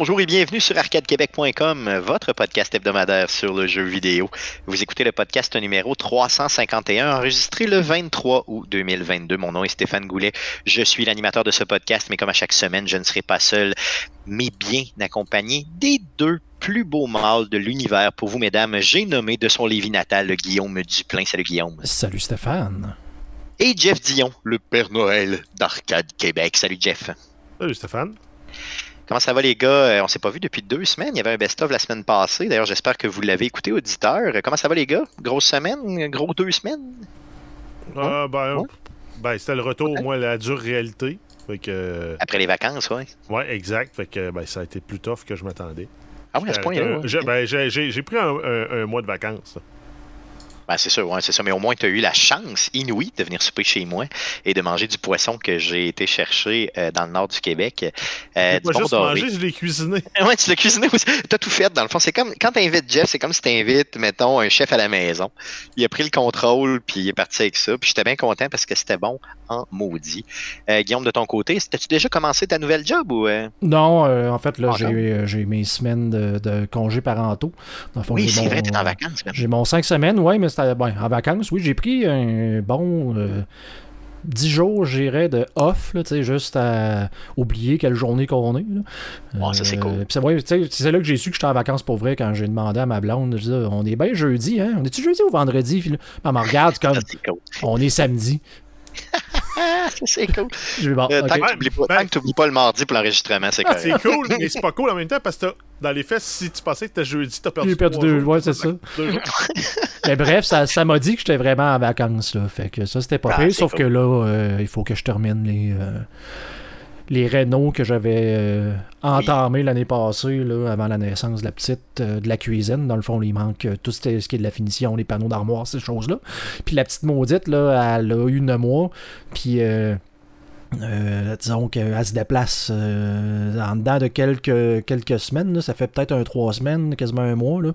Bonjour et bienvenue sur arcadequebec.com, votre podcast hebdomadaire sur le jeu vidéo. Vous écoutez le podcast numéro 351, enregistré le 23 août 2022. Mon nom est Stéphane Goulet. Je suis l'animateur de ce podcast, mais comme à chaque semaine, je ne serai pas seul, mais bien accompagné des deux plus beaux mâles de l'univers pour vous, mesdames. J'ai nommé de son Lévis natal Guillaume Duplain. Salut Guillaume. Salut Stéphane. Et Jeff Dion, le Père Noël d'Arcade Québec. Salut Jeff. Salut Stéphane. Comment ça va les gars? Euh, on s'est pas vu depuis deux semaines. Il y avait un best-of la semaine passée. D'ailleurs, j'espère que vous l'avez écouté, auditeur. Comment ça va les gars? Grosse semaine? Gros deux semaines? Euh, ben, ben c'était le retour, moi, à la dure réalité. Fait que... Après les vacances, oui. Oui, exact. Fait que ben, ça a été plus tough que je m'attendais. Ah oui, à ce point-là. Ben, j'ai pris un, mois de vacances. Ben, c'est sûr, ouais, c'est ça. Mais au moins, tu as eu la chance inouïe de venir souper chez moi et de manger du poisson que j'ai été chercher euh, dans le nord du Québec. Euh, du juste mangé, je l'ai cuisiné. ouais, tu l'as cuisiné aussi. Tu as tout fait, dans le fond. C'est comme quand tu invites Jeff, c'est comme si tu invites, mettons, un chef à la maison. Il a pris le contrôle, puis il est parti avec ça. Puis j'étais bien content parce que c'était bon en maudit. Euh, Guillaume, de ton côté, as-tu déjà commencé ta nouvelle job ou. Euh? Non, en fait, là, j'ai mes semaines de, de congés parentaux. oui, c'est vrai, tu es en vacances. J'ai mon cinq semaines, oui, mais en vacances, oui, j'ai pris un bon. 10 euh, jours, j'irais de off, là, juste à oublier quelle journée qu'on est. Là. ça c'est cool. Euh, c'est là que j'ai su que j'étais en vacances pour vrai quand j'ai demandé à ma blonde. Je on est bien jeudi, hein? On est-tu jeudi ou vendredi? Puis elle me regarde comme. On est samedi. c'est cool. Je vais euh, tant que tu n'oublies pas, le mardi pour l'enregistrement, c'est ah, C'est cool, mais c'est pas cool en même temps parce que dans les faits, si tu pensais que t'as jeudi, t'as perdu, J'ai perdu deux, jours. ouais, c'est ça. mais bref, ça, ça m'a dit que j'étais vraiment en vacances. Là. Fait que ça, c'était pas ah, pire, sauf que là, euh, il faut que je termine les. Euh, les rénaux que j'avais euh, entamés l'année passée, là, avant la naissance de la petite, de la cuisine. Dans le fond, il manque tout ce qui est de la finition, les panneaux d'armoire, ces choses-là. Puis la petite maudite, là, elle a eu 9 mois. Puis euh, disons qu'elle se déplace euh, en dedans de quelques, quelques semaines. Ça fait peut-être un trois semaines, quasiment un mois. Là.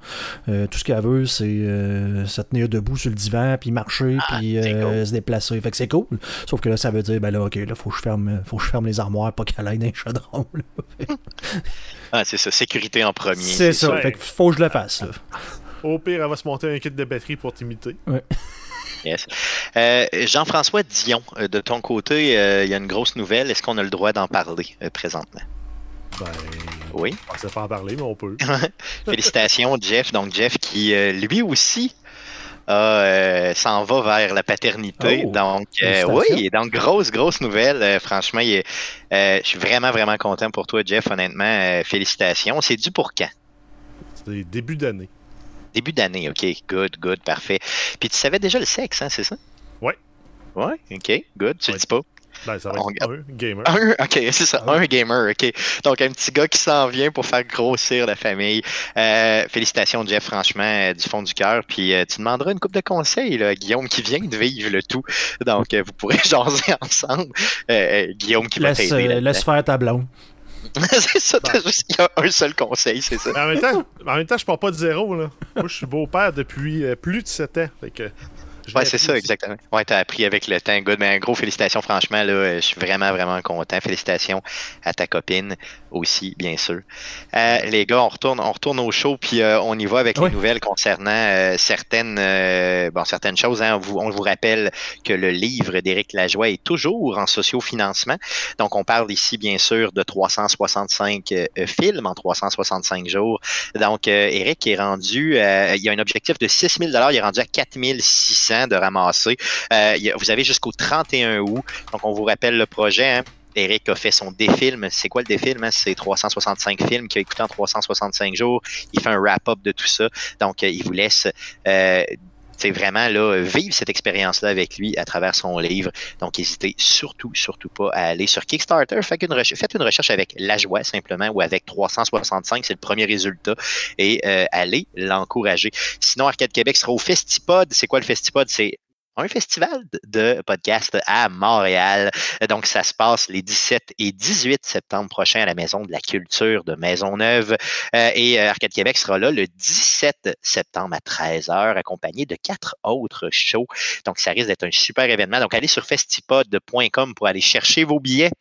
Euh, tout ce qu'elle veut, c'est se tenir debout sur le divan, puis marcher, ah, puis se déplacer. Fait que c'est cool. Sauf que là, ça veut dire, ben là, ok, là, faut que je ferme, faut que je ferme les armoires, pas qu'elle aille dans les chaudrons. ah, c'est ça, sécurité en premier. C'est ça. Fait que faut que je le fasse. Au pire, elle va se monter un kit de batterie pour t'imiter. Ouais. Euh, Jean-François Dion, euh, de ton côté, euh, il y a une grosse nouvelle. Est-ce qu'on a le droit d'en parler présentement? Ben, oui. On ne sait pas en parler, mais on peut. Félicitations, Jeff. Donc, Jeff qui, lui aussi, s'en va vers la paternité. Oh, donc, oui, donc grosse, grosse nouvelle. franchement, je suis vraiment, vraiment content pour toi, Jeff. Honnêtement, félicitations. C'est dû pour quand? C'est début d'année. Début d'année, OK. Good, good, parfait. Puis tu savais déjà le sexe, hein, c'est ça? Oui. Ouais, OK, good. Tu le dis pas? Ben, ça va être un gamer. Un, ok, c'est ça, un gamer, ok. Donc, un petit gars qui s'en vient pour faire grossir la famille. Euh, félicitations, Jeff, franchement, euh, du fond du cœur. Puis, euh, tu demanderas une coupe de conseils, là, Guillaume, qui vient de vivre le tout. Donc, vous pourrez jaser ensemble. Guillaume qui va t'aider. laisse faire ta blonde. c'est ça, t'as juste il y a un seul conseil, c'est ça. en même temps, en même temps je pars pas de zéro. Là. Moi, je suis beau-père depuis euh, plus de 7 ans. Fait que Ouais, c'est ça, exactement. Ouais, t'as appris avec le temps. Good, mais un gros félicitations, franchement, là, je suis vraiment, vraiment content. Félicitations à ta copine aussi, bien sûr. Euh, les gars, on retourne, on retourne au show, puis euh, on y va avec les nouvelles concernant euh, certaines, bon, certaines choses. Hein. On, vous, on vous rappelle que le livre d'Éric Lajoie est toujours en sociofinancement. Donc, on parle ici, bien sûr, de 365 films en 365 jours. Donc, Éric est rendu, il y a un objectif de 6 000 il est rendu à 4 600 de ramasser. Euh, vous avez jusqu'au 31 août. Donc, on vous rappelle le projet. Hein. Eric a fait son défilm. C'est quoi le défilm? Hein? C'est 365 films qu'il a écouté en 365 jours. Il fait un wrap-up de tout ça. Donc, euh, il vous laisse euh, c'est vraiment là, vivre cette expérience-là avec lui à travers son livre. Donc, n'hésitez surtout, surtout pas à aller sur Kickstarter. Faites une, recherche, avec La Joie simplement ou avec 365, c'est le premier résultat, et euh, allez l'encourager. Sinon, Arcade Québec sera au Festipod. C'est quoi le Festipod? C'est un festival de podcast à Montréal. Donc, ça se passe les 17 et 18 septembre prochains à la Maison de la Culture de Maisonneuve. Euh, et euh, Arcade Québec sera là le 17 septembre à 13h, accompagné de quatre autres shows. Donc, ça risque d'être un super événement. Donc, allez sur festipod.com pour aller chercher vos billets.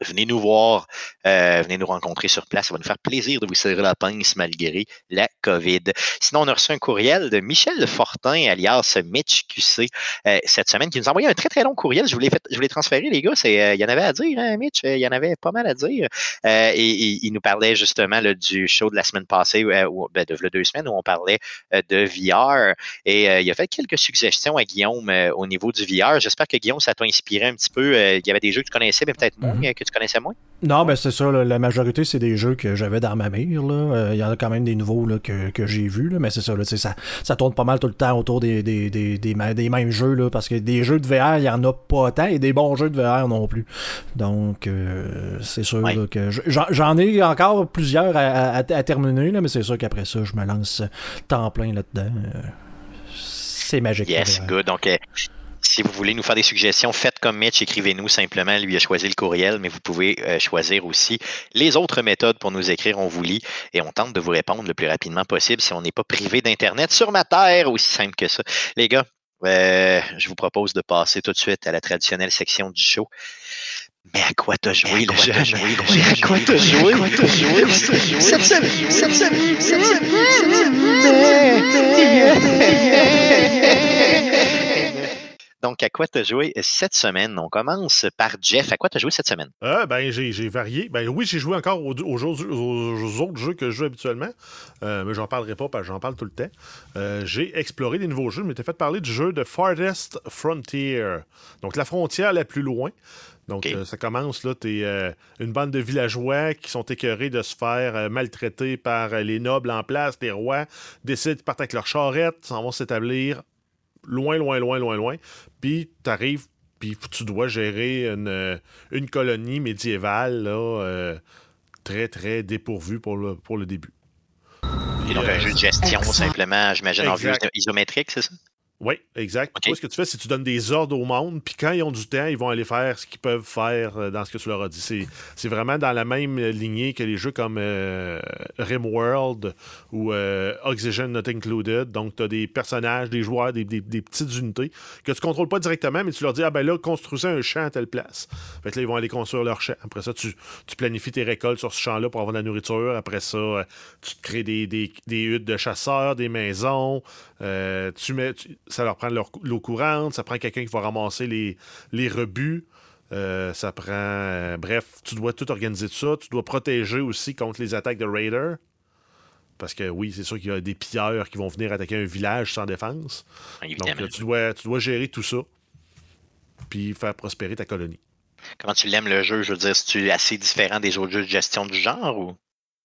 Venez nous voir, euh, venez nous rencontrer sur place. Ça va nous faire plaisir de vous serrer la pince malgré la COVID. Sinon, on a reçu un courriel de Michel Fortin, alias Mitch QC, euh, cette semaine, qui nous a envoyé un très, très long courriel. Je voulais, fait, je voulais transférer, les gars. Euh, il y en avait à dire, hein, Mitch? Il y en avait pas mal à dire. et, il nous parlait justement du show de la semaine passée, ou, ben, de deux semaines, où on parlait de VR. Et il a fait quelques suggestions à Guillaume au niveau du VR. J'espère que Guillaume, ça t'a inspiré un petit peu. il y avait des jeux que tu connaissais, mais peut-être moins. Mm-hmm que tu connaissais moins? Non, ben c'est ça. la majorité, c'est des jeux que j'avais dans ma mire. Euh, il y en a quand même des nouveaux que, j'ai vus, mais c'est ça, ça. Ça tourne pas mal tout le temps autour des, des, des, des, mêmes jeux, là, parce que des jeux de VR, il y en a pas tant, et des bons jeux de VR non plus. Donc, euh, c'est sûr que j'en ai encore plusieurs à, terminer, là, mais c'est sûr qu'après ça, je me lance temps plein là-dedans. Euh, c'est magique. Yes, good. Donc, si vous voulez nous faire des suggestions, faites comme Mitch, écrivez-nous simplement. Lui a choisi le courriel, mais vous pouvez euh, choisir aussi les autres méthodes pour nous écrire. On vous lit et on tente de vous répondre le plus rapidement possible si on n'est pas privé d'Internet sur ma terre, aussi simple que ça. Les gars, euh, je vous propose de passer tout de suite à la traditionnelle section du show. Mais à quoi t'as joué, le jeune? À quoi t'as joué? Donc, à quoi tu as joué cette semaine? On commence par Jeff. À quoi tu as joué cette semaine? Euh, ben, j'ai varié. Ben oui, j'ai joué encore aux, autres jeux que je joue habituellement, euh, mais j'en parlerai pas parce que j'en parle tout le temps. Euh, j'ai exploré des nouveaux jeux. Je m'étais fait parler du jeu de Farthest Frontier. Donc, la frontière la plus loin. Donc, ça commence, là, tu es une bande de villageois qui sont écœurés de se faire maltraiter par les nobles en place, les rois, décident de partir avec leurs charrettes, s'en vont s'établir loin, loin, loin, loin, loin. Puis tu arrives, puis tu dois gérer une, une colonie médiévale là, euh, très, très dépourvue pour le, pour le début. Et donc, un jeu de gestion, simplement, j'imagine, en vue isométrique, c'est ça? Oui, exact. ce que tu fais, c'est que tu donnes des ordres au monde, puis quand ils ont du temps, ils vont aller faire ce qu'ils peuvent faire euh, dans ce que tu leur as dit. C'est vraiment dans la même lignée que les jeux comme euh, Rimworld ou euh, Oxygen Not Included. Donc, tu as des personnages, des joueurs, des, petites unités que tu contrôles pas directement, mais tu leur dis Ah ben là, construisez un champ à telle place. Fait que là, ils vont aller construire leur champ. Après ça, tu, planifies tes récoltes sur ce champ-là pour avoir de la nourriture. Après ça, tu te crées des, des, huttes de chasseurs, des maisons. tu mets ça leur prend l'eau courante, ça prend quelqu'un qui va ramasser les, les rebuts. Euh, ça prend. Euh, bref, tu dois tout organiser de ça. Tu dois protéger aussi contre les attaques de raiders. Parce que oui, c'est sûr qu'il y a des pilleurs qui vont venir attaquer un village sans défense. Donc, tu dois, tu dois gérer tout ça. Puis faire prospérer ta colonie. Comment tu l'aimes le jeu? Je veux dire, c'est-tu assez différent des autres jeux de gestion du genre ou?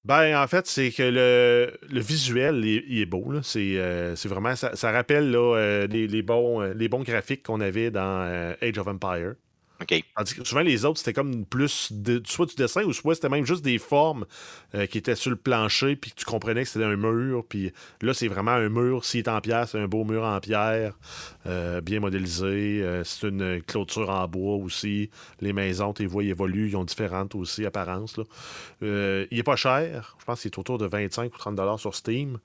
Ben, en fait, c'est que le, le visuel, il, est beau. C'est, euh, c'est vraiment. Ça, rappelle euh, les, les, bons, euh, les bons graphiques qu'on avait dans Age of Empire souvent, les autres, c'était comme plus de, soit du dessin ou soit c'était même juste des formes euh, qui étaient sur le plancher, puis tu comprenais que c'était un mur. Puis là, c'est vraiment un mur. S'il est en pierre, c'est un beau mur en pierre, euh, bien modélisé. Euh, c'est une clôture en bois aussi. Les maisons, vois, ils évoluent. Ils ont différentes aussi apparences. il est pas cher. Je pense qu'il est autour de 25 ou 30 dollars sur Steam.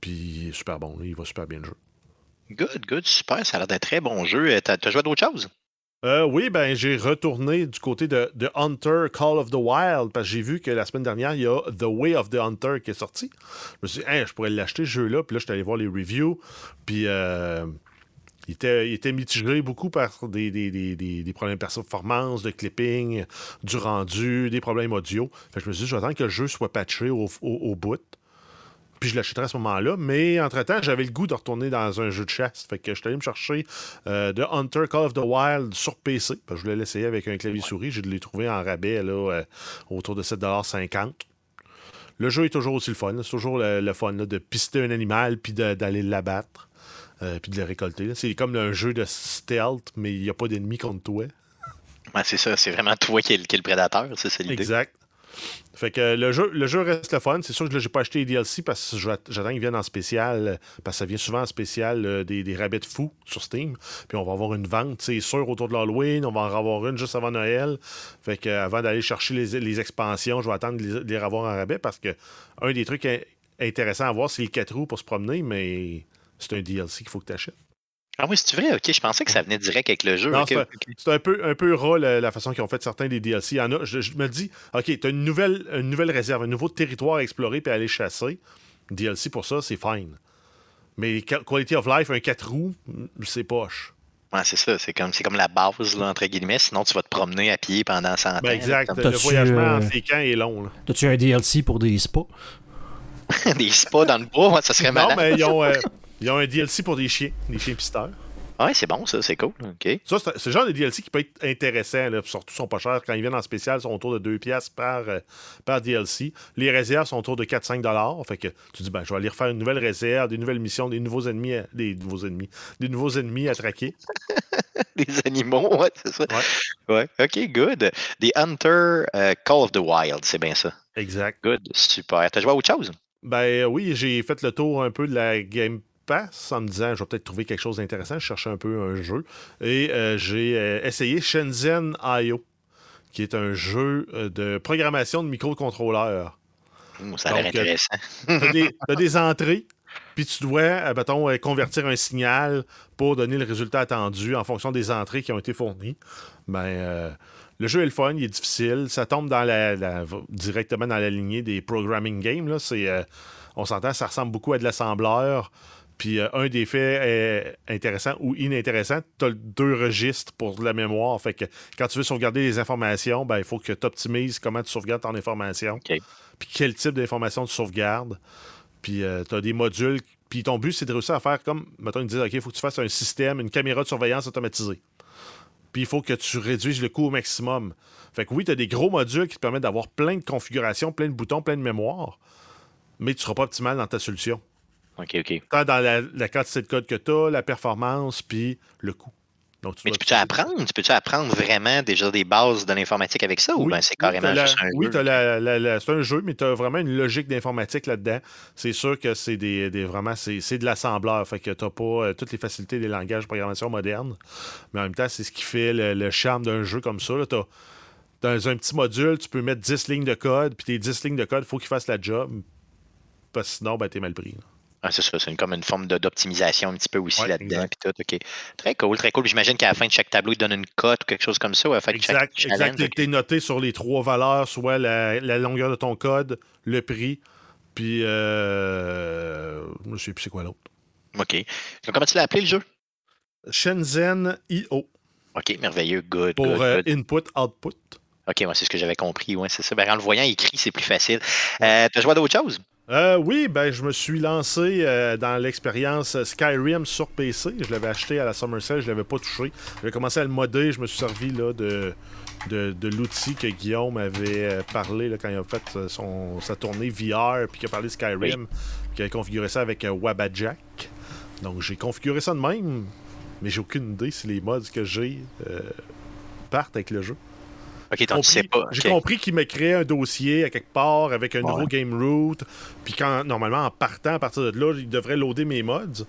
puis super bon. il va super bien le jeu. Good, good, super. Ça a l'air d'un très bon jeu. T'as as joué d'autres choses? Euh, oui, ben j'ai retourné du côté de, Hunter Call of the Wild parce que j'ai vu que la semaine dernière, il y a The Way of the Hunter qui est sorti. Je me suis dit, je pourrais l'acheter ce jeu-là. Puis là, je suis allé voir les reviews. Puis euh, il, était, il était mitigé beaucoup par des, des, des, des, problèmes de performance, de clipping, du rendu, des problèmes audio. Fait que je me suis dit, j'attends que le jeu soit patché au, au bout. Puis je l'achèterai à ce moment-là. Mais entre-temps, j'avais le goût de retourner dans un jeu de chasse. Fait que je suis allé me chercher euh, The Hunter Call of the Wild sur PC. je voulais l'essayer avec un clavier souris. Je l'ai trouvé en rabais là, euh, autour de 7,50$. Le jeu est toujours aussi le fun. C'est toujours le, fun de pister un animal puis d'aller l'abattre. Euh, puis de le récolter. C'est comme un jeu de stealth, mais il n'y a pas d'ennemi contre toi. Ouais, c'est ça, c'est vraiment toi qui es, qui le prédateur, c'est l'idée. Exact. Fait que le jeu, le jeu reste le fun. C'est sûr que là, j'ai pas acheté les DLC parce que j'attends qu'ils viennent en spécial. Parce que ça vient souvent en spécial euh, des, des rabbits fous sur Steam. Puis on va avoir une vente, c'est sûr, autour de l'Halloween. On va en avoir une juste avant Noël. Fait que avant d'aller chercher les, expansions, je vais attendre de les, avoir en rabais parce que un des trucs intéressants à voir, c'est les quatre roues pour se promener, mais c'est un DLC qu'il faut que tu achètes. Ah oui, c'est vrai? Ok, je pensais que ça venait direct avec le jeu. c'est un, peu, un peu ras la, façon qu'ils ont fait certains des DLC. Il y en a, je, me dis, ok, tu as une nouvelle, une nouvelle réserve, un nouveau territoire à explorer puis à aller chasser. DLC pour ça, c'est fine. Mais Quality of Life, un 4 roues, c'est poche. Ouais, c'est ça. C'est comme, comme la base, là, entre guillemets. Sinon, tu vas te promener à pied pendant 100 ben, Exact. le voyagement euh... en séquent est long. As-tu un DLC pour des spas? des spas dans le bois, ça serait malade. Non, mais ils ont, euh, ils ont un DLC pour des chiens, des chiens pisteurs. Ouais, c'est bon, ça, c'est cool. OK. Ça, c'est le genre de DLC qui peut être intéressant. Là, surtout, ils sont pas chers. Quand ils viennent en spécial, ils sont autour de 2 pièces par, euh, par DLC. Les réserves sont autour de 4-5 Fait que tu dis, ben, je vais aller refaire une nouvelle réserve, des nouvelles missions, des nouveaux ennemis, à... des nouveaux ennemis, des nouveaux ennemis à traquer. des animaux, ouais, c'est ça. Ouais. ouais. OK, good. The Hunter euh, Call of the Wild, c'est bien ça. Exact. Good, super. T'as joué à autre chose? Ben oui, j'ai fait le tour un peu de la Game Pass en me disant je vais peut-être trouver quelque chose d'intéressant. Je cherchais un peu un jeu. Et euh, j'ai euh, essayé Shenzhen IO, qui est un jeu euh, de programmation de microcontrôleurs. ça a l'air intéressant. tu as, des entrées, puis tu dois, mettons, convertir un signal pour donner le résultat attendu en fonction des entrées qui ont été fournies. Ben, le jeu est le fun, il est difficile. Ça tombe dans la, directement dans la lignée des programming games. Là. on s'entend, ça ressemble beaucoup à de l'assembleur. Puis euh, un des faits est intéressant ou inintéressant, tu as deux registres pour la mémoire. Fait que quand tu veux sauvegarder les informations, ben, il faut que tu optimises comment tu sauvegardes ton information. Puis quel type d'information tu sauvegardes. Puis euh, tu as des modules. Puis ton but, c'est de réussir à faire comme, mettons, ils disent, OK, il faut que tu fasses un système, une caméra de surveillance automatisée. Puis il faut que tu réduises le coût au maximum. Fait que oui, tu as des gros modules qui te permettent d'avoir plein de configurations, plein de boutons, plein de mémoire, mais tu ne seras pas optimal dans ta solution. OK, OK. Tant dans la, quantité de code que tu as, la performance, puis le coût. Donc, tu Mais tu peux-tu apprendre? Tu peux-tu apprendre vraiment déjà des bases de l'informatique avec ça? ou bien c'est carrément juste un oui, jeu? c'est un jeu, mais tu as vraiment une logique d'informatique là-dedans. C'est sûr que c'est des, vraiment c'est de l'assembleur. Fait que tu n'as pas euh, toutes les facilités des langages de programmation modernes. Mais en même temps, c'est ce qui fait le, charme d'un jeu comme ça. As, dans un petit module, tu peux mettre 10 lignes de code, puis tes 10 lignes de code, il faut qu'ils fassent la job. Parce que sinon, ben, tu es mal pris. Ah, c'est ça, c'est comme une forme d'optimisation un petit peu aussi là-dedans. Tout, OK. Très cool, très cool. J'imagine qu'à la fin de chaque tableau, il donne une cote ou quelque chose comme ça. Ou à exact, chaque exact. Tu es noté sur les trois valeurs, soit la, longueur de ton code, le prix, puis euh, je ne sais plus c'est quoi l'autre. OK. comment tu l'as appelé le jeu? Shenzhen IO. OK, merveilleux. Good. Pour euh, input, output. OK, moi, c'est ce que j'avais compris. Ouais, c'est ça. Ben, en le voyant écrit, c'est plus facile. Euh, tu as joué à d'autres choses? Euh, oui, ben je me suis lancé euh, dans l'expérience Skyrim sur PC. Je l'avais acheté à la Summer Sale, je l'avais pas touché. J'ai commencé à le modder, je me suis servi là, de, de, l'outil que Guillaume avait euh, parlé là, quand il a fait son, sa tournée VR, puis qu'il a parlé de Skyrim, puis qu'il a configuré ça avec Wabajack. Donc j'ai configuré ça de même, mais j'ai aucune idée si les mods que j'ai partent avec le jeu. J'ai compris qu'il me créé un dossier à quelque part avec un nouveau game root. Puis quand normalement en partant à partir de là, il devrait loader mes mods.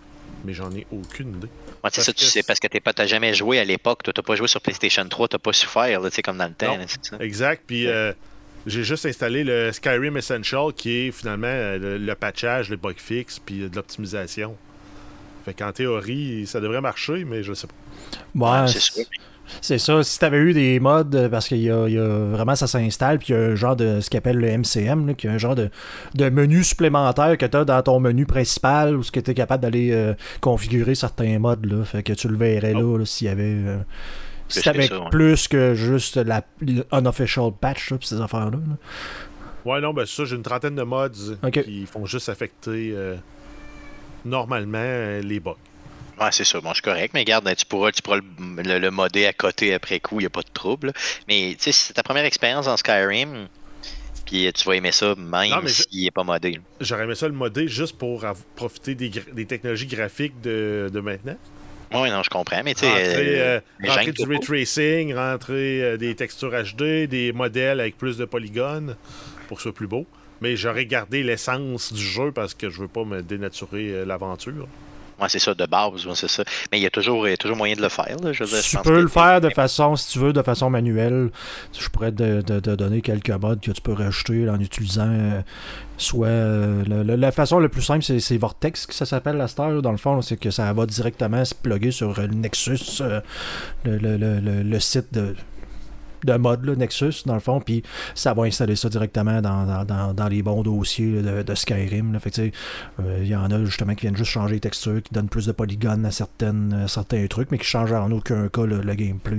Mais j'en ai aucune idée. c'est ça, tu sais, parce que tu n'as jamais joué à l'époque. Tu n'as pas joué sur PlayStation 3, tu n'as pas souffert, tu sais, comme dans le temps. Exact. Puis euh, j'ai juste installé le Skyrim Essential qui est finalement euh, le, patchage, le bug fix, puis euh, de l'optimisation. Fait qu'en théorie, ça devrait marcher, mais je sais pas. Ouais, c'est sûr. C'est ça. Si tu avais eu des modes, euh, parce qu'il y, a vraiment ça s'installe, puis il y a un genre de ce qu'on appelle le MCM, qui est un genre de, menu supplémentaire que tu as dans ton menu principal où tu es capable d'aller euh, configurer certains modes. Là, fait que tu le verrais là, s'il y avait. Euh, si t'avais plus que juste la unofficial patch, pis ces affaires-là. Ouais, non, ben ça, j'ai une trentaine de mods qui font juste affecter normalement les bugs. Ouais, c'est ça. Bon, je suis correct, mais regarde, tu pourras, tu pourras le, le, modder à côté après coup, il n'y a pas de trouble. Mais tu sais, c'est ta première expérience dans Skyrim, puis tu vas aimer ça même s'il n'est pas modé. J'aurais aimé ça le modder juste pour profiter des, des, technologies graphiques de, de maintenant. Oui, non, je comprends, mais tu sais. Rentrer, euh, euh, du ray tracing, rentrer euh, des textures HD, des modèles avec plus de polygones pour que ce soit plus beau. Mais j'aurais gardé l'essence du jeu parce que je veux pas me dénaturer l'aventure. Ouais, c'est ça, de base, c'est ça. Mais il y a toujours, toujours moyen de le faire. Je tu peux le faire de façon, si tu veux, de façon manuelle. Je pourrais te, donner quelques modes que tu peux rajouter en utilisant euh, soit. Euh, la, façon la plus simple, c'est Vortex que ça s'appelle la star. Dans le fond, c'est que ça va directement se plugger sur le Nexus, euh, le, site de de mode Nexus, dans le fond, puis ça va installer ça directement dans, les bons dossiers de, Skyrim. il euh, y en a justement qui viennent juste changer les textures, qui donnent plus de polygones à certaines, certains trucs, mais qui changent en aucun cas le, gameplay.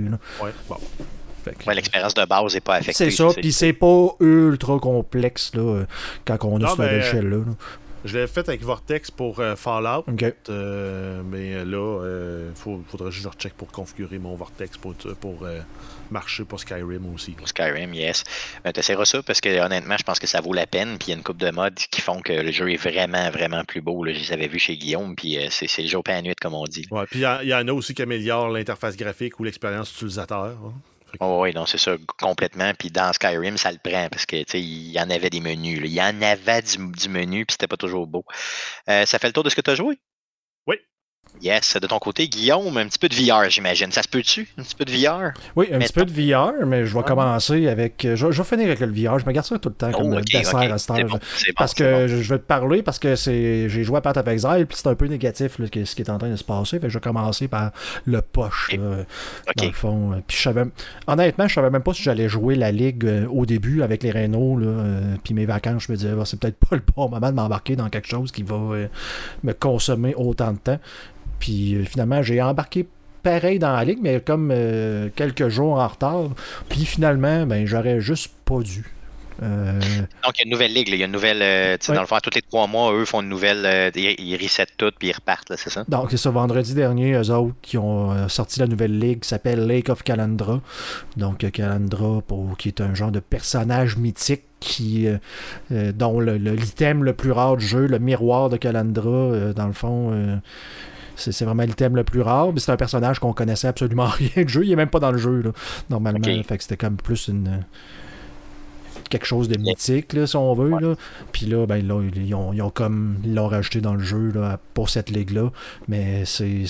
l'expérience de base n'est pas affectée. C'est ça, puis c'est pas ultra complexe là, quand on a cette échelle-là. Je l'ai fait avec Vortex pour euh, Fallout. Euh, mais là, il faudrait juste recheck pour configurer mon Vortex pour, pour marcher pour Skyrim aussi. Pour Skyrim, yes. Tu essaieras ça parce que honnêtement, je pense que ça vaut la peine. Puis il y a une coupe de modes qui font que le jeu est vraiment, vraiment plus beau. Là. Je les avais vus chez Guillaume, puis euh, c'est le jour pas à nuit, comme on dit. Ouais, puis il y, en a aussi qui améliorent l'interface graphique ou l'expérience utilisateur. Hein. Oh, oui, non, c'est ça, complètement. Puis dans Skyrim, ça le prend parce que il y en avait des menus. Il y en avait du, menu, puis c'était pas toujours beau. Euh, ça fait le tour de ce que tu as joué? Oui. Yes, de ton côté, Guillaume, un petit peu de VR, j'imagine. Ça se peut-tu? Un petit peu de VR? Oui, un petit peu de VR, mais je vais commencer avec. Je, vais finir avec le VR. Je me garde ça tout le temps comme oh, okay, dessert à stage. parce que je vais te parler parce que c'est j'ai joué à Path of Exile, puis c'est un peu négatif ce qui est en train de se passer. Fait que je vais commencer par le poche, dans le fond. Puis je savais... Honnêtement, je savais même pas si j'allais jouer la Ligue euh, au début avec les Renault, euh, puis mes vacances, je me disais, c'est peut-être pas le bon moment de m'embarquer dans quelque chose qui va euh, me consommer autant de temps. Puis euh, finalement, j'ai embarqué pareil dans la ligue, mais comme euh, quelques jours en retard. Puis finalement, ben, j'aurais juste pas dû. Euh, Donc, il y a une nouvelle ligue. Il y a une nouvelle. Dans le fond, tous les trois mois, eux font une nouvelle. ils resettent tout puis ils repartent, c'est ça? Donc, c'est ça. Vendredi dernier, eux autres qui ont sorti la nouvelle ligue qui s'appelle Lake of Calandra. Donc, Calandra, pour, qui est un genre de personnage mythique qui, dont l'item le, plus rare du jeu, le miroir de Calandra, dans le fond, c'est vraiment l'item le plus rare, mais c'est un personnage qu'on connaissait absolument rien du jeu. Il est même pas dans le jeu, normalement. Fait que c'était comme plus une quelque chose de mythique, là, si on veut. Là. Puis là, ben, là ils, ont, ils ont comme ils l'ont rajouté dans le jeu là, pour cette ligue-là. Mais c'est.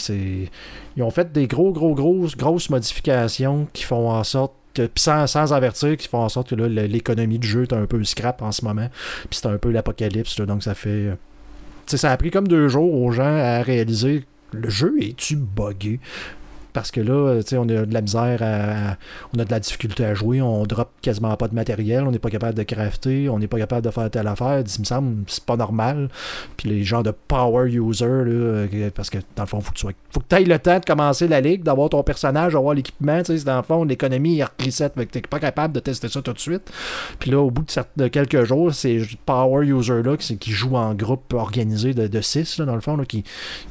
Ils ont fait des gros, gros, grosses, grosses modifications qui font en sorte que, sans, sans avertir, qui font en sorte que l'économie du jeu est un peu scrap en ce moment. Puis c'est un peu l'apocalypse. Donc ça fait. Ça a pris comme deux jours aux gens à réaliser le jeu est-tu buggé? Parce que là, on a de la misère à, On a de la difficulté à jouer, on drop quasiment pas de matériel, on n'est pas capable de crafter, on n'est pas capable de faire telle affaire. Il me semble c'est pas normal. Puis les gens de power user, là, parce que dans le fond, faut que tu faut que aies le temps de commencer la ligue, d'avoir ton personnage, d'avoir l'équipement. Dans le fond, l'économie est reset, mais t'es pas capable de tester ça tout de suite. Puis là, au bout de, quelques jours, ces power users-là qui, qui jouent en groupe organisé de 6, dans le fond, qui,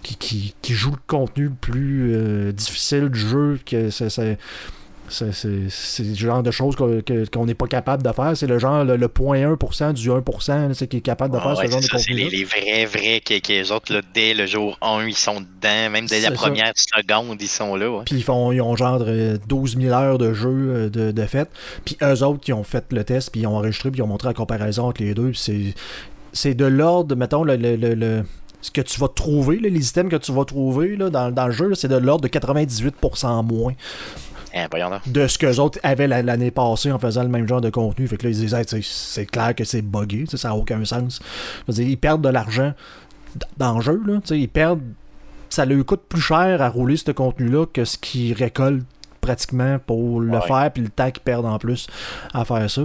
qui, qui, jouent le contenu plus euh, difficile du jeu, que c'est. C'est le genre de choses qu'on n'est pas capable de faire. C'est le genre, le, 0.1% du 1% qui est capable de faire ce genre de contenu. C'est les, vrais, vrais, qui, qui les autres, là, dès le jour 1, ils sont dedans. Même dès la première seconde, ils sont là. Puis ils, font, ils ont genre 12 000 heures de jeu euh, de, de fait. Puis eux autres, qui ont fait le test, puis ils ont enregistré, puis ils ont montré la comparaison entre les deux. C'est de l'ordre, mettons, le, le, le ce que tu vas trouver, les items que tu vas trouver là, dans, dans, le jeu, c'est de l'ordre de 98% moins. Eh, de ce que les autres avaient l'année passée en faisant le même genre de contenu. Fait que là, ils disaient, c'est clair que c'est buggé, ça n'a aucun sens. ils perdent de l'argent dans le jeu, là, ils perdent. Ça leur coûte plus cher à rouler ce contenu-là que ce qu'ils récoltent pratiquement pour le faire, puis le temps qu'ils perdent en plus à faire ça.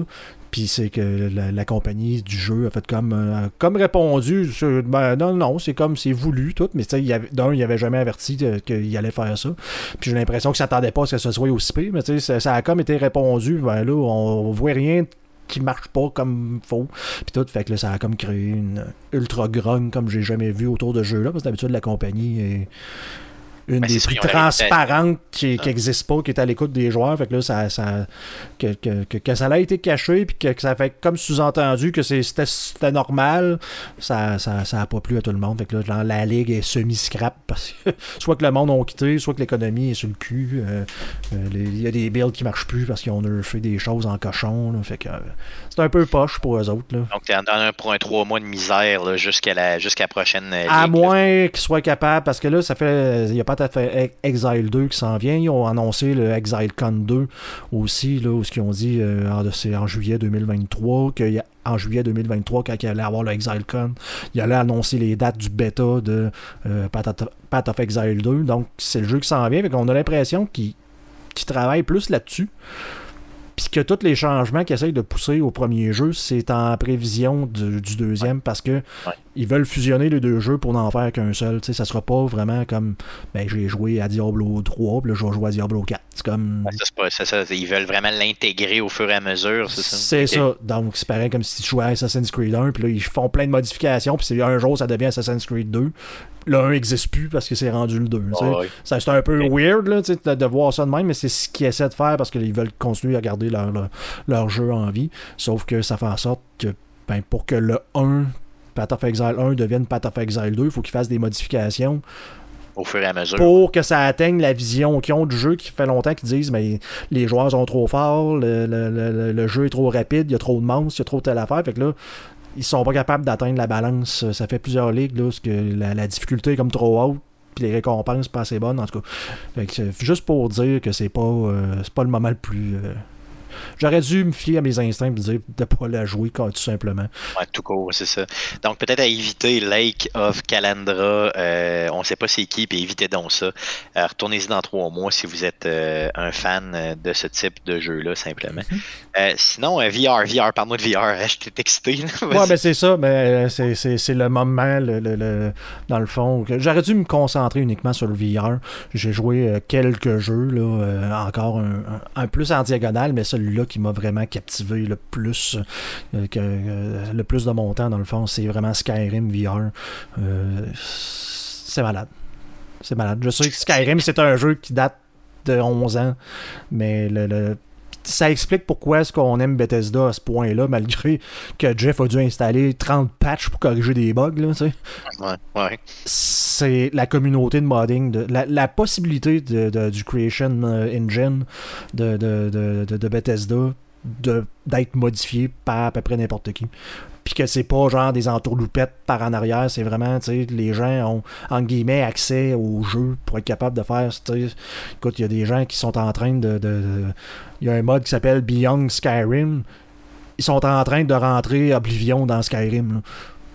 Puis c'est que la, compagnie du jeu a fait comme, euh, comme répondu ben, non, non, c'est comme c'est voulu tout, mais d'un, il avait jamais averti qu'il allait faire ça. Puis j'ai l'impression que ça s'attendait pas à ce que ce soit aussi pire, mais ça, ça a comme été répondu, ben là, on, voit rien qui marche pas comme faut. Puis tout, fait que là, ça a comme créé une ultra grogne comme j'ai jamais vu autour de jeu là, parce que d'habitude la compagnie est une Ben, des ça, plus ont transparentes qui n'existe pas, qui est à l'écoute des joueurs. Fait que là, ça, ça, que, que, que, que ça a été caché, puis que, ça fait comme sous-entendu que c'était normal, ça ça, ça pas plu à tout le monde. Fait que là, la ligue est semi-scrap parce que soit que le monde a quitté, soit que l'économie est sur le cul. euh, euh, Il y a des builds qui marchent plus parce qu'ils ont fait des choses en cochon. là. fait que euh, c'est un peu poche pour eux autres. Là. Donc, t'es en dans un, pour un trois mois de misère jusqu'à la, jusqu'à prochaine À ligue, là. moins qu'ils soient capables, parce que là, ça fait. Il n'y a pas Exile 2 qui s'en vient. Ils ont annoncé le Exile Con 2 aussi, là, où ce qu'ils ont dit, euh, en- c'est en juillet 2023, qu'en juillet 2023, quand il allait avoir le Exile Con, il allait annoncer les dates du bêta de euh, Path of- Exile 2. Donc, c'est le jeu qui s'en vient. Fait qu'on a l'impression qu'ils travaillent plus là-dessus. Puis que tous les changements qu'ils essayent de pousser au premier jeu, c'est en prévision du, du deuxième parce que ils veulent fusionner les deux jeux pour n'en faire qu'un seul. Tu sais, ça sera pas vraiment comme ben j'ai joué à Diablo 3, puis là je vais jouer à Diablo 4. C'est comme. Ça, pas- ça, ils veulent vraiment l'intégrer au fur et à mesure, c'est ça? C'est ça. Donc, c'est pareil comme si tu jouais à Assassin's Creed 1, puis là, ils font plein de modifications, puis un jour, ça devient Assassin's Creed 2. Le 1 n'existe plus parce que c'est rendu le 2. tu sais. Ah. Ça, c'est un peu weird là, de, voir ça de même, mais c'est ce qu'ils essaient de faire parce qu'ils veulent continuer à garder leur, leur, leur jeu en vie. Sauf que ça fait en sorte que ben, pour que le 1, Path of Exile 1 devienne Path of Exile 2, il faut qu'ils fassent des modifications Au fur et à mesure. pour que ça atteigne la vision qu'ils ont du jeu qui fait longtemps qu'ils disent mais les joueurs sont trop forts, le, le- le- le jeu est trop rapide, il y a trop de monstres, il y a trop de telle affaire. Fait que là, ils sont pas capables d'atteindre la balance. Ça fait plusieurs ligues là, parce que la, difficulté est comme trop haute. Puis les récompenses pas assez bonnes en tout cas. Fait que juste pour dire que c'est pas euh, c'est pas le moment le plus. euh, J'aurais dû me fier à mes instincts et dire de pas la jouer tout simplement. Ouais, tout court, c'est ça. Donc, peut-être à éviter Lake of Calandra. euh, on sait pas c'est qui, puis évitez donc ça. Euh, Retournez-y dans trois mois si vous êtes euh, un fan de ce type de jeu-là, simplement. Euh, sinon, VR, VR, parle-moi de VR. Je t'ai excité. là. Ouais, ben c'est ça, mais c'est- c'est c'est le moment, le, le- le- dans le fond. J'aurais dû me concentrer uniquement sur le VR. J'ai joué quelques jeux, là, encore un, un- un plus en diagonale, mais celui-là qui m'a vraiment captivé le plus, euh, que, euh, le plus de mon temps, dans le fond, c'est vraiment Skyrim VR. Euh, c'est malade. C'est malade. Je sais que Skyrim, c'est un jeu qui date de 11 ans, mais le- le ça explique pourquoi est-ce qu'on aime Bethesda à ce point-là, malgré que Jeff a dû installer 30 patchs pour corriger des bugs. Là. Ouais, ouais. c'est la communauté de modding, de, la, la possibilité de, de- du Creation euh, Engine de, de, de, de- de Bethesda de- d'être modifié par à peu près n'importe qui. Puis que c'est pas genre des entourloupettes par en arrière, c'est vraiment, tu sais, les gens ont, en guillemets, accès au jeu pour être capable de faire, tu écoute, il y a des gens qui sont en train de- il y a un mode qui s'appelle Beyond Skyrim, ils sont en train de rentrer Oblivion dans Skyrim, là.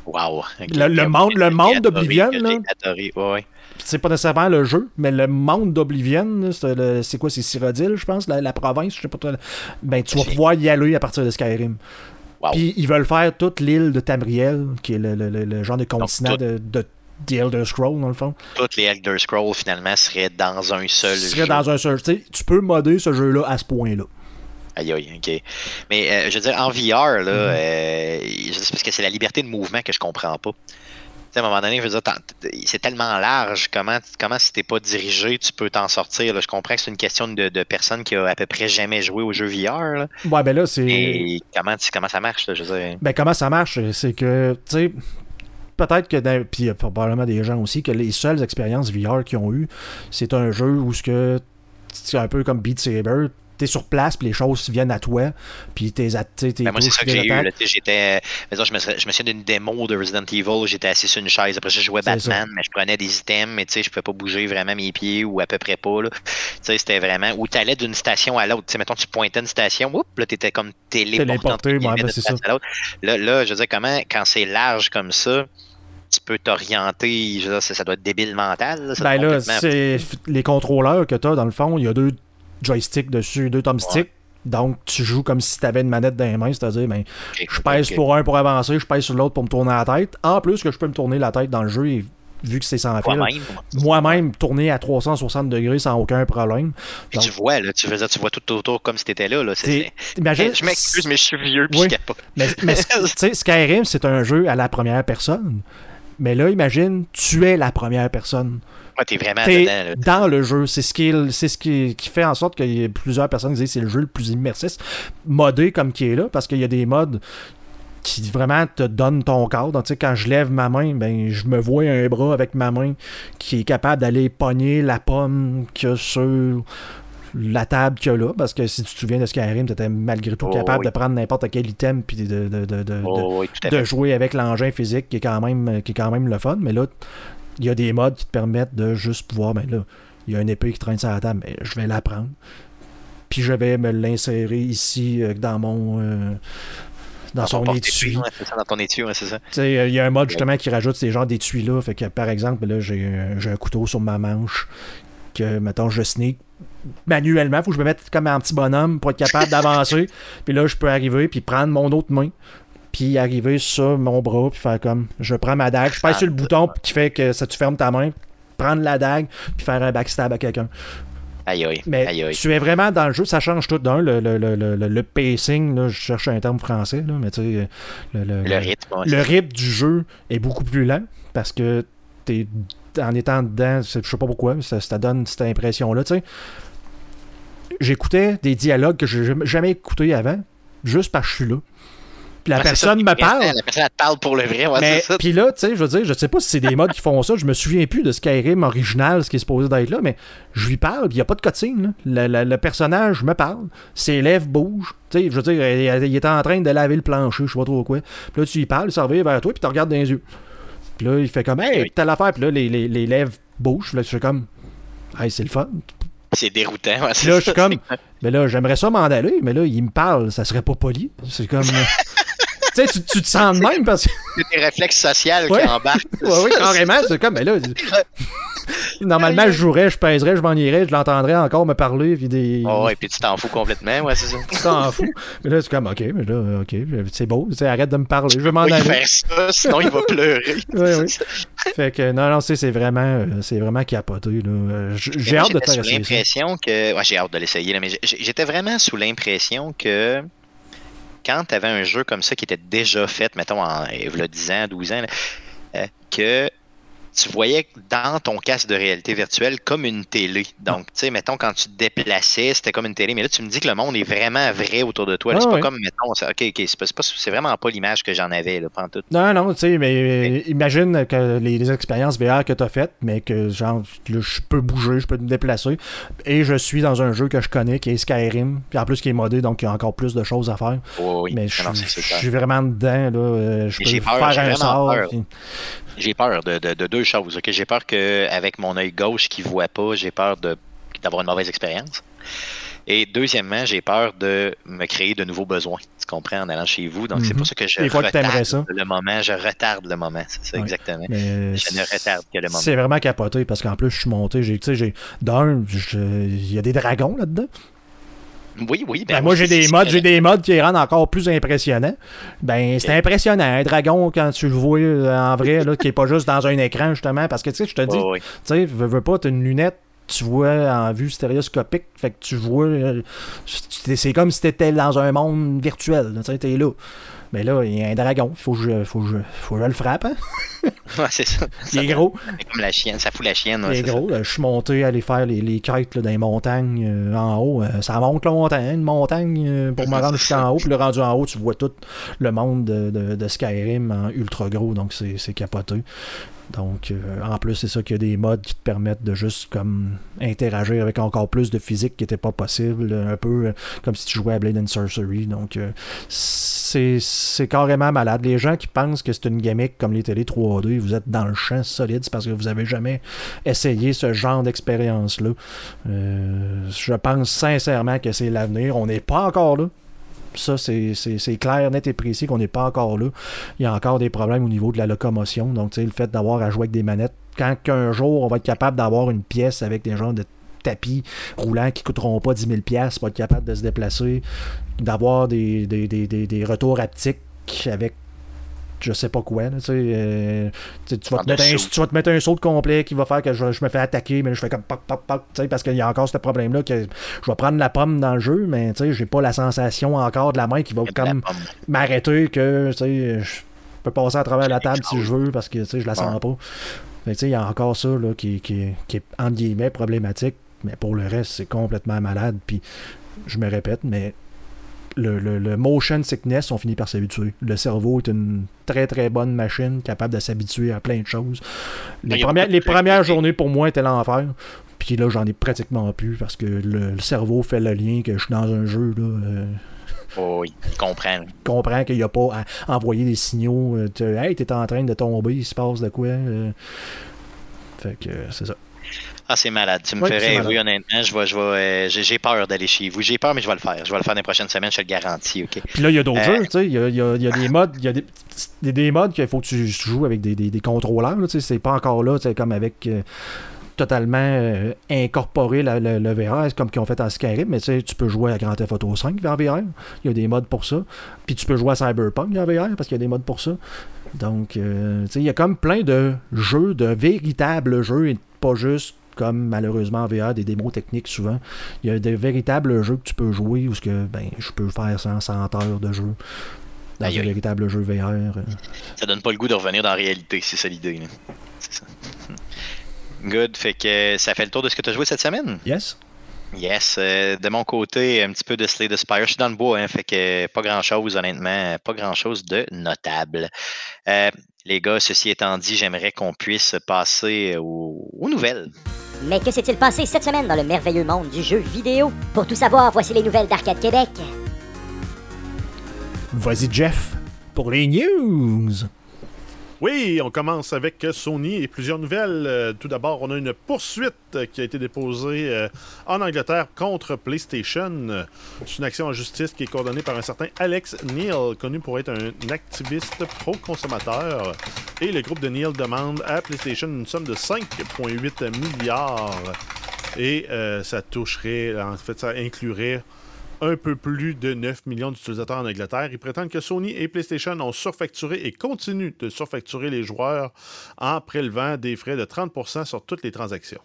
Wow. Le- le monde- le monde d'Oblivion, ouais, ouais. c'est pas nécessairement le jeu, mais le monde d'Oblivion, c'est quoi, c'est Cyrodiil, je pense, la, la province, je sais pas trop. Ben, tu vas pouvoir y aller à partir de Skyrim. Wow. Puis ils veulent faire toute l'île de Tamriel, qui est le, le- genre de continent tout- de, de The Elder Scroll, dans le fond. Toutes les Elder Scrolls, finalement, seraient dans un seul Tu jeu. serais dans un seul. tu peux modder ce jeu-là à ce point-là. Aïe, aïe, ok. Mais euh, je veux dire, en VR, là, Mhm. euh, je c'est parce que c'est la liberté de mouvement que je comprends pas. Tu sais, à un moment donné, je veux dire, c'est tellement large, comment, comment si t'es pas dirigé, tu peux t'en sortir. là. Je comprends que c'est une question de, de personne qui a à peu près jamais joué aux jeux VR. Là. Ouais, ben là, c'est. Et comment, comment ça marche, là, je veux dire? Ben, comment ça marche? C'est que, tu sais, peut-être que, dans- puis il y a probablement des gens aussi, que les seules expériences VR qu'ils ont eues, c'est un jeu où ce que c'est un peu comme Beat Saber. T'es sur place, puis les choses viennent à toi, puis t'es à Ben, moi, c'est ça que j'ai eu. J'étais, je me, souviens d'une démo de Resident Evil. J'étais assis sur une chaise. Après, ça, je jouais Batman, mais je prenais des items, mais tu sais, je pouvais pas bouger vraiment mes pieds ou à peu près pas. Tu sais, c'était vraiment où tu allais d'une station à l'autre. Tu sais, mettons, tu pointais une station, oups, là, t'étais comme téléporté. Téléporté, ouais, ben, c'est l'autre. Là, là, je veux dire, comment, quand c'est large comme ça, tu peux t'orienter. Ça, ça doit être débile mental. là, Ben là, c'est les contrôleurs que t'as, dans le fond, il y a deux joysticks dessus, deux thumbsticks. Donc, tu joues comme si tu avais une manette dans les mains, c'est-à-dire, ben, je pèse pour un pour avancer, je pèse sur l'autre pour me tourner la tête. En plus que je peux me tourner la tête dans le jeu, et vu que c'est sans fil, moi-même tourner à 360 degrés sans aucun problème. Donc- tu vois, là, tu, veux dire, tu vois tout autour comme si t'étais là. là. C'est-? Hey, je m'excuse, mais je suis vieux puis Oui. je capote. Mais, mais tu Skyrim, c'est un jeu à la première personne. Mais là, imagine, tu es la première personne. Ah, t'es vraiment T'es dedans, là. dans le jeu. C'est ce, qui, est- c'est ce qui, qui fait en sorte qu'il y a plusieurs personnes qui disent que c'est le jeu le plus immersif, modé comme qui est là, parce qu'il y a des modes qui vraiment te donnent ton cadre. Donc, quand je lève ma main, ben je me vois un bras avec ma main qui est capable d'aller pogner la pomme a sur la table qu'il y a là, parce que si tu te souviens de Skyrim, tu étais malgré tout Oh, capable oui. de prendre n'importe quel item puis de, de- de- de- de- Oh, oui, de jouer avec l'engin physique qui est quand même qui est quand même le fun mais là il y a des modes qui te permettent de juste pouvoir ben là il y a une épée qui traîne sur la table ben, je vais la prendre puis je vais me l'insérer ici euh, dans mon euh, dans, Dans son étui. ouais, ça, dans ton étui, ouais, c'est ça. Il y a un mode justement qui rajoute ces genres d'étuis là. Fait que par exemple, là, j'ai un couteau sur ma manche que, mettons, je sneak manuellement. Faut que je me mette comme un petit bonhomme pour être capable d'avancer. Puis là, je peux arriver puis prendre mon autre main. Puis arriver sur mon bras, puis faire comme je prends ma dague, je pèse sur le bouton qui fait que ça tu fermes ta main, prendre la dague, puis faire un backstab à quelqu'un. Aïe, aïe. Mais aïe, aïe. tu es vraiment dans le jeu, ça change tout d'un. Le, le, le, le, le pacing, là, je cherche un terme français, là, mais tu sais, le, le, Le rythme, ouais, le rythme du jeu est beaucoup plus lent parce que t'es en étant dedans, je sais pas pourquoi, ça, ça donne cette impression-là. tu sais. J'écoutais des dialogues que j'ai jamais- jamais écoutés avant, juste parce que je suis là. Puis la Ouais, c'est ça, personne me parle. La personne, elle parle pour le vrai, ouais, Mais ça. puis là, tu sais, je veux dire, je sais pas si c'est des modes qui font ça, je me souviens plus de Skyrim original, ce qui est supposé d'être là, mais je lui parle, puis il y a pas de cutscene. Le, le- le personnage me parle, ses lèvres bougent, tu sais, je veux dire, il, il est en train de laver le plancher, je sais pas trop quoi. Puis là, tu lui parles, il s'en revient vers toi, puis tu regardes dans les yeux. Puis là, il fait comme, hey, Oui. telle affaire, puis là, les, les, les lèvres bougent, puis là, je fais comme, hey, c'est le fun. C'est déroutant, ouais, là, je suis comme, mais là, j'aimerais ça m'en aller, mais là, il me parle, ça serait pas poli. C'est comme. tu sais, tu, tu te sens de même parce que. C'est tes réflexes sociaux Ouais. qui embarquent. Ouais, oui, carrément, c'est comme, mais là. Normalement, je jouerais, je pèserais, je m'en irais, je l'entendrais encore me parler, puis des. Oh, et puis tu t'en fous complètement, ouais, c'est ça. Tu t'en fous. Mais là, c'est comme, ok, mais là, ok, c'est beau, arrête de me parler, je vais m'en aller. faire ça, sinon il va pleurer. Oui, oui. Fait que, non, non, c'est c'est vraiment, euh, c'est vraiment capoté, là. J'ai hâte de te ça. l'impression que. Ouais, j'ai hâte de l'essayer, mais j'ai- j'étais vraiment sous l'impression que quand tu avais un jeu comme ça qui était déjà fait, mettons, en y a 10 ans, 12 ans, euh, que tu voyais dans ton casque de réalité virtuelle comme une télé. Donc, tu sais, mettons, quand tu te déplaçais, c'était comme une télé, mais là, tu me dis que le monde est vraiment vrai autour de toi. Ah, c'est pas comme, mettons, c'est- ok, ok, c'est pas- c'est vraiment pas l'image que j'en avais, là, tout. Non, non, tu sais, mais euh, imagine que les, les expériences VR que tu as faites, mais que genre, je peux bouger, je peux me déplacer, et je suis dans un jeu que je connais qui est Skyrim, puis en plus qui est modé, donc il y a encore plus de choses à faire. Oh, oui, mais je, suis vraiment dedans, là. euh, Je peux faire un sort. peur. puis- J'ai peur de, de- de deux choses. J'ai peur qu'avec mon œil gauche qui voit pas, j'ai peur d'avoir une mauvaise expérience. Et deuxièmement, j'ai peur de me créer de nouveaux besoins. Tu comprends en allant chez vous. Donc, c'est Mhm. pour ça que je Des fois que retarde ça. le moment. Je retarde le moment. C'est ça, Ouais. exactement. Mais Je ne retarde que le moment. c'est vraiment capoté parce qu'en plus, je suis monté. J'ai, tu sais, j'ai, d'un, il y a des dragons là-dedans. Oui, oui. Ben, moi, j'ai des modes, j'ai des modes qui les rendent encore plus impressionnants. Ben, c'est impressionnant. Un dragon, quand tu le vois euh, en vrai, là, qui est pas juste dans un écran, justement, parce que, tu sais, je te dis, oui. tu sais, veux, veux pas, t'as une lunette, tu vois en vue stéréoscopique, fait que tu vois, euh, c'est comme si t'étais dans un monde virtuel, tu sais, t'es là. Mais là, il y a un dragon, faut que je, faut que je, faut que je le frappe, hein? Ouais, c'est ça. Il est gros. C'est comme la chienne. Ça fout la chienne. ouais, Il est gros. Euh, Je suis monté à aller faire les, les quêtes là, dans les montagnes euh, en haut. Euh, ça monte longtemps, une montagne, euh, pour me rendre jusqu'en haut. Puis le rendu en haut, tu vois tout le monde de, de- de Skyrim en ultra gros. Donc c'est c'est capoté. Donc, euh, en plus, c'est ça qu'il y a des modes qui te permettent de juste comme interagir avec encore plus de physique qui n'était pas possible. Un peu euh, comme si tu jouais à Blade and Sorcery. Donc, euh, c'est carrément malade. Les gens qui pensent que c'est une gimmick comme les télé 3D, vous êtes dans le champ solide, parce que vous avez jamais essayé ce genre d'expérience-là. Je pense sincèrement que c'est l'avenir. On n'est pas encore là. Ça, c'est clair, net et précis qu'on n'est pas encore là. Il y a encore des problèmes au niveau de la locomotion. Donc, le fait d'avoir à jouer avec des manettes, quand qu'un jour on va être capable d'avoir une pièce avec des genres de tapis roulants qui coûteront pas 10 000 pour être capable de se déplacer, d'avoir des, des, des, des, des retours haptiques avec je sais pas quoi. là, euh, tu vas te mettre un- dessous. tu vas te mettre un saut de complet qui va faire que je, je me fais attaquer, mais je fais comme pop, pop, pop, parce qu'il y a encore ce problème-là que je vais prendre la pomme dans le jeu, mais tu sais, j'ai pas la sensation encore de la main qui va comme m'arrêter que tu sais, je peux passer à travers la table si je veux parce que tu sais, je la sens Ouais. pas. il y a encore ça là, qui, qui, qui est, entre guillemets, problématique. Mais pour le reste, c'est complètement malade. Puis, je me répète, mais le, motion sickness, on finit par s'habituer. Le cerveau est une très très bonne machine capable de s'habituer à plein de choses. Les, premières, les premières journées pour moi étaient l'enfer. Puis là, j'en ai pratiquement plus parce que le, cerveau fait le lien que je suis dans un jeu. Là, euh, oh, il comprend. Il comprend qu'il n'y a pas à envoyer des signaux. Euh, hey, t'es en train de tomber, il se passe de quoi. Euh. fait que c'est ça. Ah, c'est malade. Tu me ferais oui, honnêtement. Je je euh, j'ai peur d'aller chez vous. J'ai peur, mais je vais le faire. Je vais le faire dans les prochaines semaines, je te le garantis. OK? Puis là, il y a d'autres euh, jeux. Tu sais. Il y a, des modes. Il y a des, des, modes qu'il faut que tu joues avec des, des, contrôleurs. Tu sais. C'est pas encore là, tu comme avec. Euh, totalement incorporé le, le, VR, comme qu'ils ont fait en Skyrim, mais tu sais, tu peux jouer à Grand Theft Auto 5 en VR. Il y a des modes pour ça. Puis tu peux jouer à Cyberpunk en VR parce qu'il y a des modes pour ça. Donc, tu sais, il y a comme plein de jeux, de véritables jeux, et pas juste comme malheureusement en VR, des démos techniques souvent. Il y a des véritables jeux que tu peux jouer où ce que, ben, je peux faire 100, 100 heures de jeu dans un véritable jeu VR. Euh. Ça donne pas le goût de revenir dans la réalité, c'est ça l'idée. C'est ça. Good, fait que ça fait le tour de ce que tu as joué cette semaine? Yes. Yes, euh, de mon côté, un petit peu de Slay Spire. Je suis dans le bois, hein, fait que pas grand chose, honnêtement, pas grand chose de notable. Euh, les gars, ceci étant dit, j'aimerais qu'on puisse passer aux nouvelles. Mais que s'est-il passé cette semaine dans le merveilleux monde du jeu vidéo? Pour tout savoir, voici les nouvelles d'Arcade Québec. Vas-y Jeff, pour les news. Oui, on commence avec Sony et plusieurs nouvelles. Euh, tout d'abord, on a une poursuite qui a été déposée euh, en Angleterre contre PlayStation. C'est une action en justice qui est coordonnée par un certain Alex Neal, connu pour être un activiste pro-consommateur. Et le groupe de Neal demande à PlayStation une somme de 5,8 milliards. Et euh, ça toucherait, en fait, ça inclurait un peu plus de 9 millions d'utilisateurs en Angleterre. Ils prétendent que Sony et PlayStation ont surfacturé et continuent de surfacturer les joueurs en prélevant des frais de 30% sur toutes les transactions.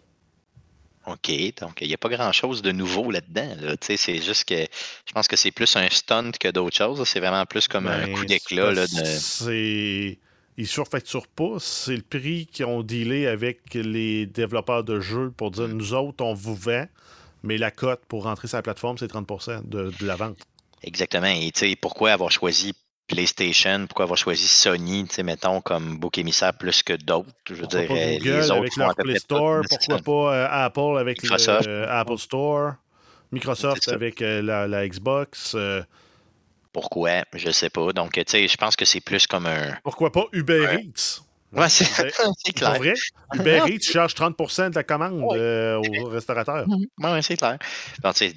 OK, donc il n'y a pas grand-chose de nouveau là-dedans. C'est juste que je pense que c'est plus un stunt que d'autres choses. C'est vraiment plus comme un ben, coup d'éclat. De... C'est. Ils surfacturent pas. C'est le prix qu'ils ont dealé avec les développeurs de jeux pour dire nous autres, on vous vend mais la cote pour rentrer sur la plateforme, c'est 30% de, la vente. Exactement. Et tu sais, pourquoi avoir choisi PlayStation, pourquoi avoir choisi Sony, tu sais, mettons, comme bouc émissaire plus que d'autres? Je veux dire, euh, les autres avec leur Play Store, pourquoi pas euh, Apple avec Microsoft. le Apple Store, Microsoft avec euh, la, Xbox. Pourquoi? Je sais pas. Donc, tu sais, je pense que c'est plus comme un. Pourquoi pas Uber Eats? Ouais, c'est clair. vrai, Uber Eats charge 30% de la commande euh, au restaurateur. Oui, ouais, c'est clair.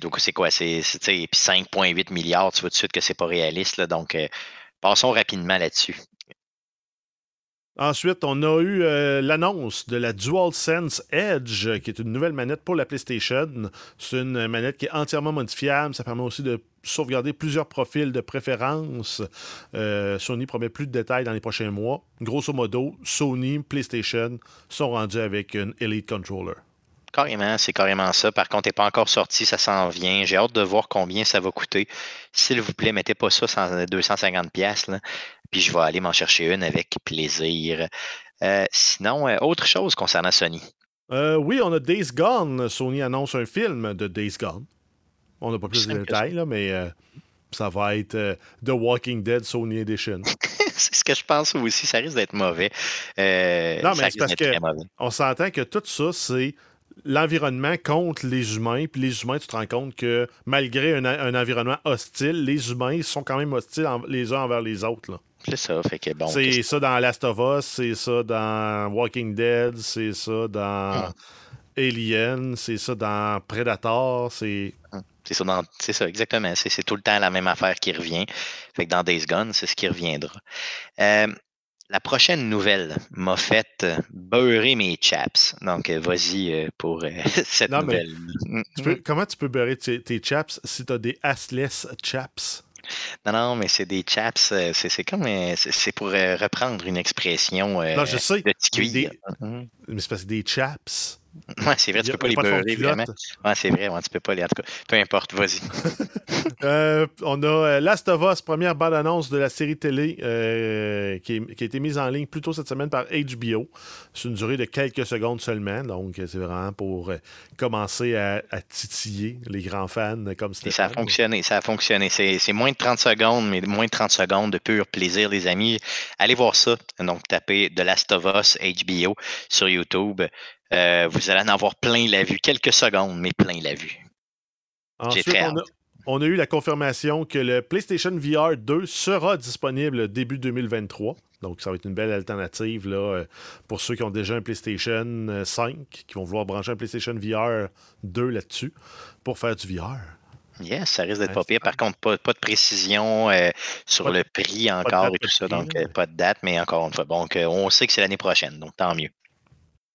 Donc, c'est quoi? C'est 5,8 milliards, tu vois tout de suite que c'est pas réaliste. donc, euh, passons rapidement là-dessus. Ensuite, on a eu euh, l'annonce de la DualSense Edge, qui est une nouvelle manette pour la PlayStation. C'est une manette qui est entièrement modifiable. Ça permet aussi de sauvegarder plusieurs profils de préférence. Euh, Sony promet plus de détails dans les prochains mois. Grosso modo, Sony, PlayStation sont rendus avec une Elite Controller. Carrément, c'est carrément ça. Par contre, n'est pas encore sorti, ça s'en vient. J'ai hâte de voir combien ça va coûter. S'il vous plaît, mettez pas ça 250 pièces puis je vais aller m'en chercher une avec plaisir. Euh, sinon, euh, autre chose concernant Sony. Euh, oui, on a Days Gone. Sony annonce un film de Days Gone. On n'a pas plus de détails, là, mais ça va être The Walking Dead Sony Edition. c'est ce que je pense aussi. Ça risque d'être mauvais. non, mais c'est parce qu'on s'entend que tout ça, c'est l'environnement contre les humains. Puis les humains, tu te rends compte que malgré un, environnement hostile, les humains sont quand même hostiles les uns envers les autres. Là. C'est ça, fait que bon. C'est ça dans Last of Us, c'est ça dans Walking Dead, c'est ça dans hum. Alien, c'est ça dans Predator, c'est. Hum. C'est ça, c'est ça, exactement. C'est tout le temps la même affaire qui revient. Fait que dans Days Gone, c'est ce qui reviendra. Euh, la prochaine nouvelle m'a fait beurrer mes chaps. Donc, euh, vas-y euh, pour cette nouvelle. Comment tu peux beurrer tes, tes chaps si tu as des assless chaps? Non, non, mais c'est des chaps. Euh, c'est comme. Euh, c'est pour euh, reprendre une expression non, je sais, de Mais c'est parce que des chaps, Ouais, c'est vrai, tu peux pas les beurrer, vraiment. Ouais, c'est vrai, ouais, tu peux pas les. En tout cas, peu importe, vas-y. euh, on a euh, Last of Us, première bande-annonce de la série télé euh, qui, qui, a été mise en ligne plus tôt cette semaine par HBO. C'est une durée de quelques secondes seulement, donc c'est vraiment pour euh, commencer à, à, titiller les grands fans comme c'était. Ça a fonctionné, ça a fonctionné. C'est moins de 30 secondes, mais moins de 30 secondes de pur plaisir, les amis. Allez voir ça. Donc, tapez The Last of Us HBO sur YouTube. Euh, vous allez en avoir plein la vue. Quelques secondes, mais plein la vue. Ensuite, on a, on a, eu la confirmation que le PlayStation VR 2 sera disponible début 2023. Donc, ça va être une belle alternative là, euh, pour ceux qui ont déjà un PlayStation 5, euh, qui vont vouloir brancher un PlayStation VR 2 là-dessus pour faire du VR. Yes, ça risque d'être pas pire. Par contre, pas, de précision sur le prix encore et tout ça. Donc, pas de date, mais encore une fois. Donc, on sait que c'est l'année prochaine. Donc, tant mieux.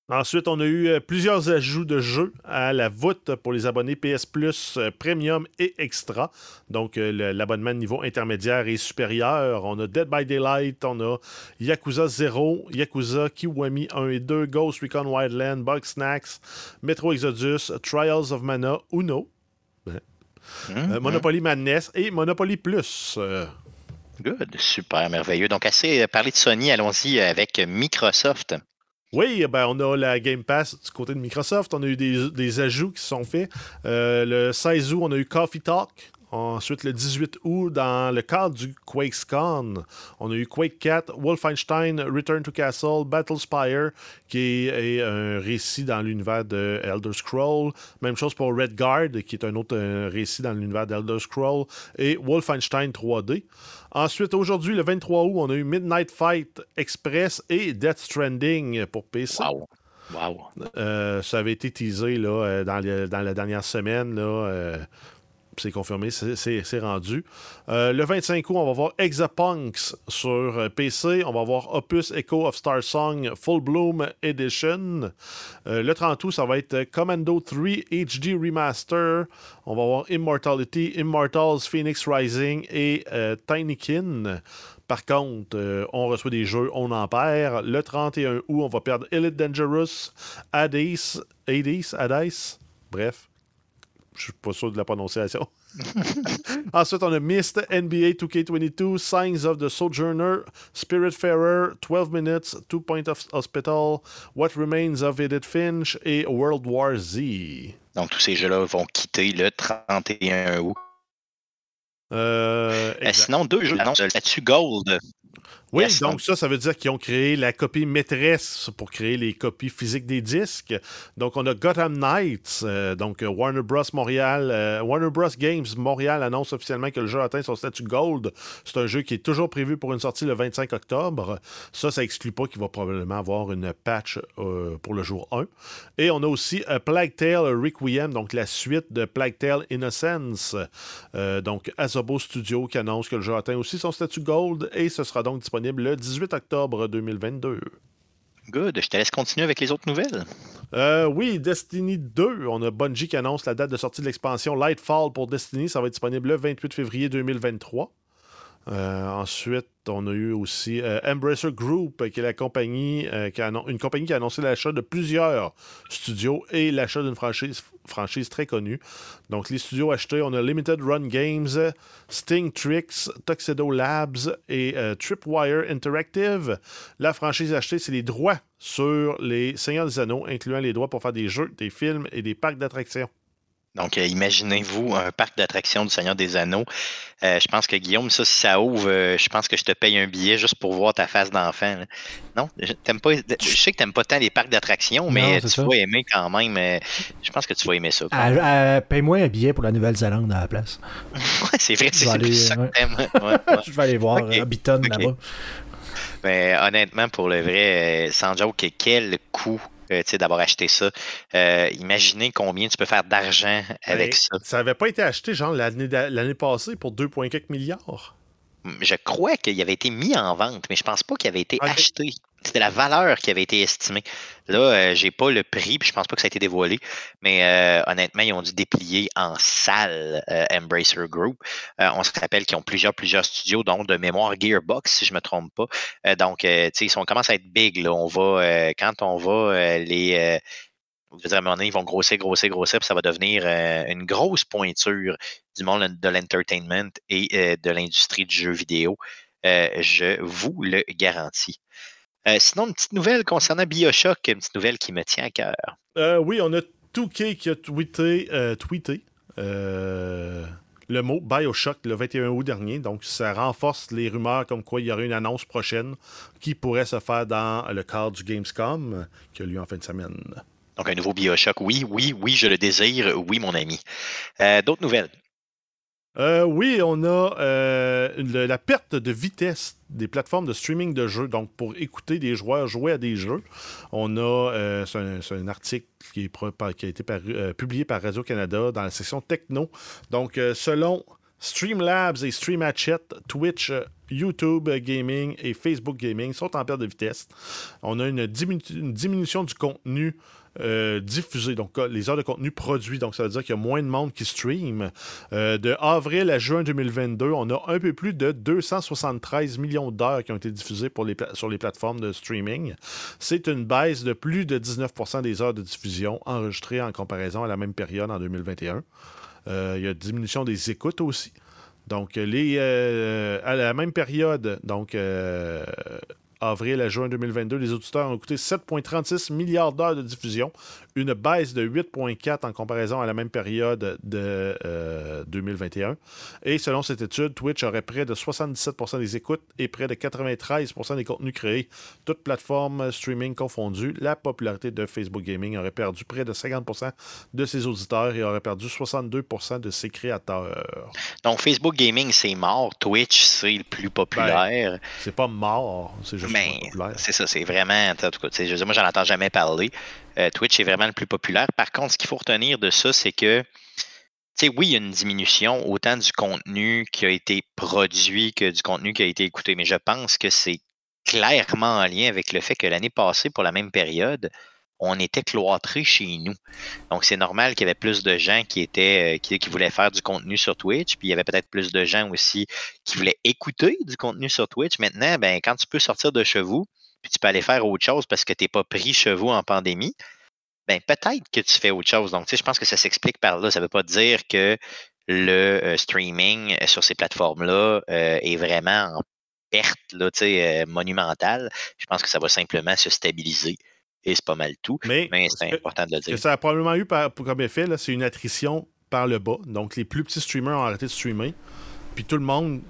Ensuite, on a eu euh, plusieurs ajouts de jeux à la voûte pour les abonnés PS Plus euh, Premium et Extra. Donc, euh, l'abonnement niveau intermédiaire et supérieur. On a Dead by Daylight, on a Yakuza 0, Yakuza Kiwami 1 et 2, Ghost Recon Wildland, Bug Snacks, Metro Exodus, Trials of Mana, Uno, mmh, Monopoly Madness et Monopoly Plus. Good, super merveilleux. Donc, assez parlé de Sony, allons-y avec Microsoft. Oui, ben, on a la Game Pass du côté de Microsoft. On a eu des, ajouts qui sont faits. Euh, le 16 août, on a eu Coffee Talk. Ensuite, le 18 août, dans le cadre du QuakesCon, on a eu Quake 4, Wolfenstein, Return to Castle, Battlespire, qui est, un récit dans l'univers de Elder Scroll. Même chose pour Redguard, qui est un autre récit dans l'univers d'Elder Scroll. Et Wolfenstein 3D. Ensuite, aujourd'hui, le 23 août, on a eu Midnight Fight Express et Death Stranding pour PC. Wow. Wow. Euh, ça avait été teasé là, euh, dans, dans, la dernière semaine. Là, euh, c'est confirmé, c'est rendu. Euh, le 25 août, on va voir Exapunks sur euh, PC. On va voir Opus Echo of Star Song Full Bloom Edition. Euh, le 30 août, ça va être Commando 3 HD Remaster. On va voir Immortality, Immortals Phoenix Rising et Tinykin. Par contre, on reçoit des jeux, on en perd. Le 31 août, on va perdre Elite Dangerous, Hades, Hades, Hades, bref. Je suis pas sûr de la prononciation. Ensuite, on a Mist, NBA 2K22, Signs of the Sojourner, Spiritfarer, 12 Minutes, Two Point of Hospital, What Remains of Edith Finch et World War Z. Donc, tous ces jeux-là vont quitter le 31 août. Euh, euh sinon, deux jeux annoncent là-dessus Gold. Oui, donc ça, ça veut dire qu'ils ont créé la copie maîtresse pour créer les copies physiques des disques. Donc, on a Gotham Knights, euh, donc euh, Warner Bros. Montréal, euh, Warner Bros. Games Montréal annonce officiellement que le jeu atteint son statut Gold. C'est un jeu qui est toujours prévu pour une sortie le 25 octobre. Ça, ça exclut pas qu'il va probablement avoir une patch pour le jour 1. Et on a aussi Plague Tale Requiem, donc la suite de Plague Tale Innocence. donc, Asobo Studio qui annonce que le jeu atteint aussi son statut Gold et ce sera donc disponible le 18 octobre 2022. Good. Je te laisse continuer avec les autres nouvelles. Euh, oui, Destiny 2. On a Bungie qui annonce la date de sortie de l'expansion Lightfall pour Destiny. Ça va être disponible le 28 février 2023. Euh, ensuite, on a eu aussi euh, Embracer Group, est compagnie, qui a une compagnie qui a annoncé l'achat de plusieurs studios et l'achat d'une franchise, franchise très connue. Donc, les studios achetés, on a Limited Run Games, Sting Tricks, Tuxedo Labs et Tripwire Interactive. La franchise achetée, c'est les droits sur les Seigneurs des Anneaux, incluant les droits pour faire des jeux, des films et des parcs d'attractions. Donc, euh, imaginez-vous un parc d'attractions du Seigneur des Anneaux. Euh, je pense que Guillaume, ça, si ça ouvre, euh, je pense que je te paye un billet juste pour voir ta face d'enfant. Non, t'aimes pas. Je sais que t'aimes pas tant les parcs d'attractions, mais tu vas aimer quand même. je pense que tu vas aimer ça. Ah, paye-moi un billet pour la Nouvelle-Zélande à la place. ouais, c'est vrai, c'est plus ça que t'aimes. je vais aller voir okay. là-bas. Mais honnêtement, pour le vrai, sans joke, quel coût euh, d'avoir acheté ça. Euh, imaginez combien tu peux faire d'argent avec ça. Ça n'avait pas été acheté, genre, l'année passée pour 2,4 milliards. Je crois qu'il avait été mis en vente, mais je pense pas qu'il avait été acheté. C'était la valeur qui avait été estimée. Là, euh, j'ai pas le prix, puis je pense pas que ça a été dévoilé. Mais euh, honnêtement, ils ont dû déplier en salle euh, Embracer Group. on se rappelle qu'ils ont plusieurs, plusieurs studios, dont de mémoire Gearbox, si je me trompe pas. donc, tu sais, on commence à être big. Là. On va, quand on va les Je à un ils vont grossir, grossir, grossir, puis ça va devenir euh, une grosse pointure du monde de l'entertainment et de l'industrie du jeu vidéo. je vous le garantis. Sinon, une petite nouvelle concernant Bioshock, une petite nouvelle qui me tient à cœur. oui, on a 2K qui a tweeté, tweeté le mot Bioshock le 21 août dernier. Donc, ça renforce les rumeurs comme quoi il y aurait une annonce prochaine qui pourrait se faire dans le cadre du Gamescom qui a lieu en fin de semaine. Donc, un nouveau Bioshock, oui, oui, oui, je le désire, oui, mon ami. Euh, d'autres nouvelles? Euh, oui, on a euh, la perte de vitesse des plateformes de streaming de jeux. Donc, pour écouter des joueurs jouer à des jeux, on a, c'est un, article qui, qui a été publié par Radio-Canada dans la section techno. Donc, selon Streamlabs et Streamhatchet, Twitch, YouTube Gaming et Facebook Gaming sont en perte de vitesse. On a une diminution du contenu euh, diffusé, donc les heures de contenu produit. Donc, ça veut dire qu'il y a moins de monde qui stream. Euh, de avril à juin 2022, on a un peu plus de 273 millions d'heures qui ont été diffusées sur les plateformes de streaming. C'est une baisse de plus de 19% des heures de diffusion enregistrées en comparaison à la même période en 2021. Euh, il y a une diminution des écoutes aussi. Donc, à la même période, donc avril à juin 2022, les auditeurs ont écouté 7,36 milliards d'heures de diffusion, une baisse de 8,4 en comparaison à la même période de 2021. Euh, et selon cette étude, Twitch aurait près de 77% des écoutes et près de 93 des contenus créés, toutes plateformes streaming confondues. La popularité de Facebook Gaming aurait perdu près de 50% de ses auditeurs et aurait perdu 62 de ses créateurs. Donc Facebook Gaming, c'est mort. Twitch, c'est le plus populaire. Ben, c'est pas mort, c'est juste mais c'est ça, c'est vraiment. En tout cas, je moi, j'en entends jamais parler. Euh, Twitch est vraiment le plus populaire. Par contre, ce qu'il faut retenir de ça, c'est que, tu sais, oui, il y a une diminution autant du contenu qui a été produit que du contenu qui a été écouté. Mais je pense que c'est clairement en lien avec le fait que l'année passée, pour la même période, on était cloîtrés chez nous. Donc, c'est normal qu'il y avait plus de gens qui étaient, euh, qui, voulaient faire du contenu sur Twitch, puis il y avait peut-être plus de gens aussi qui voulaient écouter du contenu sur Twitch. Maintenant, ben, quand tu peux sortir de chez vous, puis tu peux aller faire autre chose parce que tu n'es pas pris chez vous en pandémie, ben, peut-être que tu fais autre chose. Donc, je pense que ça s'explique par là. Ça ne veut pas dire que le euh, streaming euh, sur ces plateformes-là est vraiment en perte là, monumentale. Je pense que ça va simplement se stabiliser et c'est pas mal tout. Mais, c'est important de le dire. Ça a probablement eu comme effet, c'est une attrition par le bas. Donc, les plus petits streamers ont arrêté de streamer. Puis tout le monde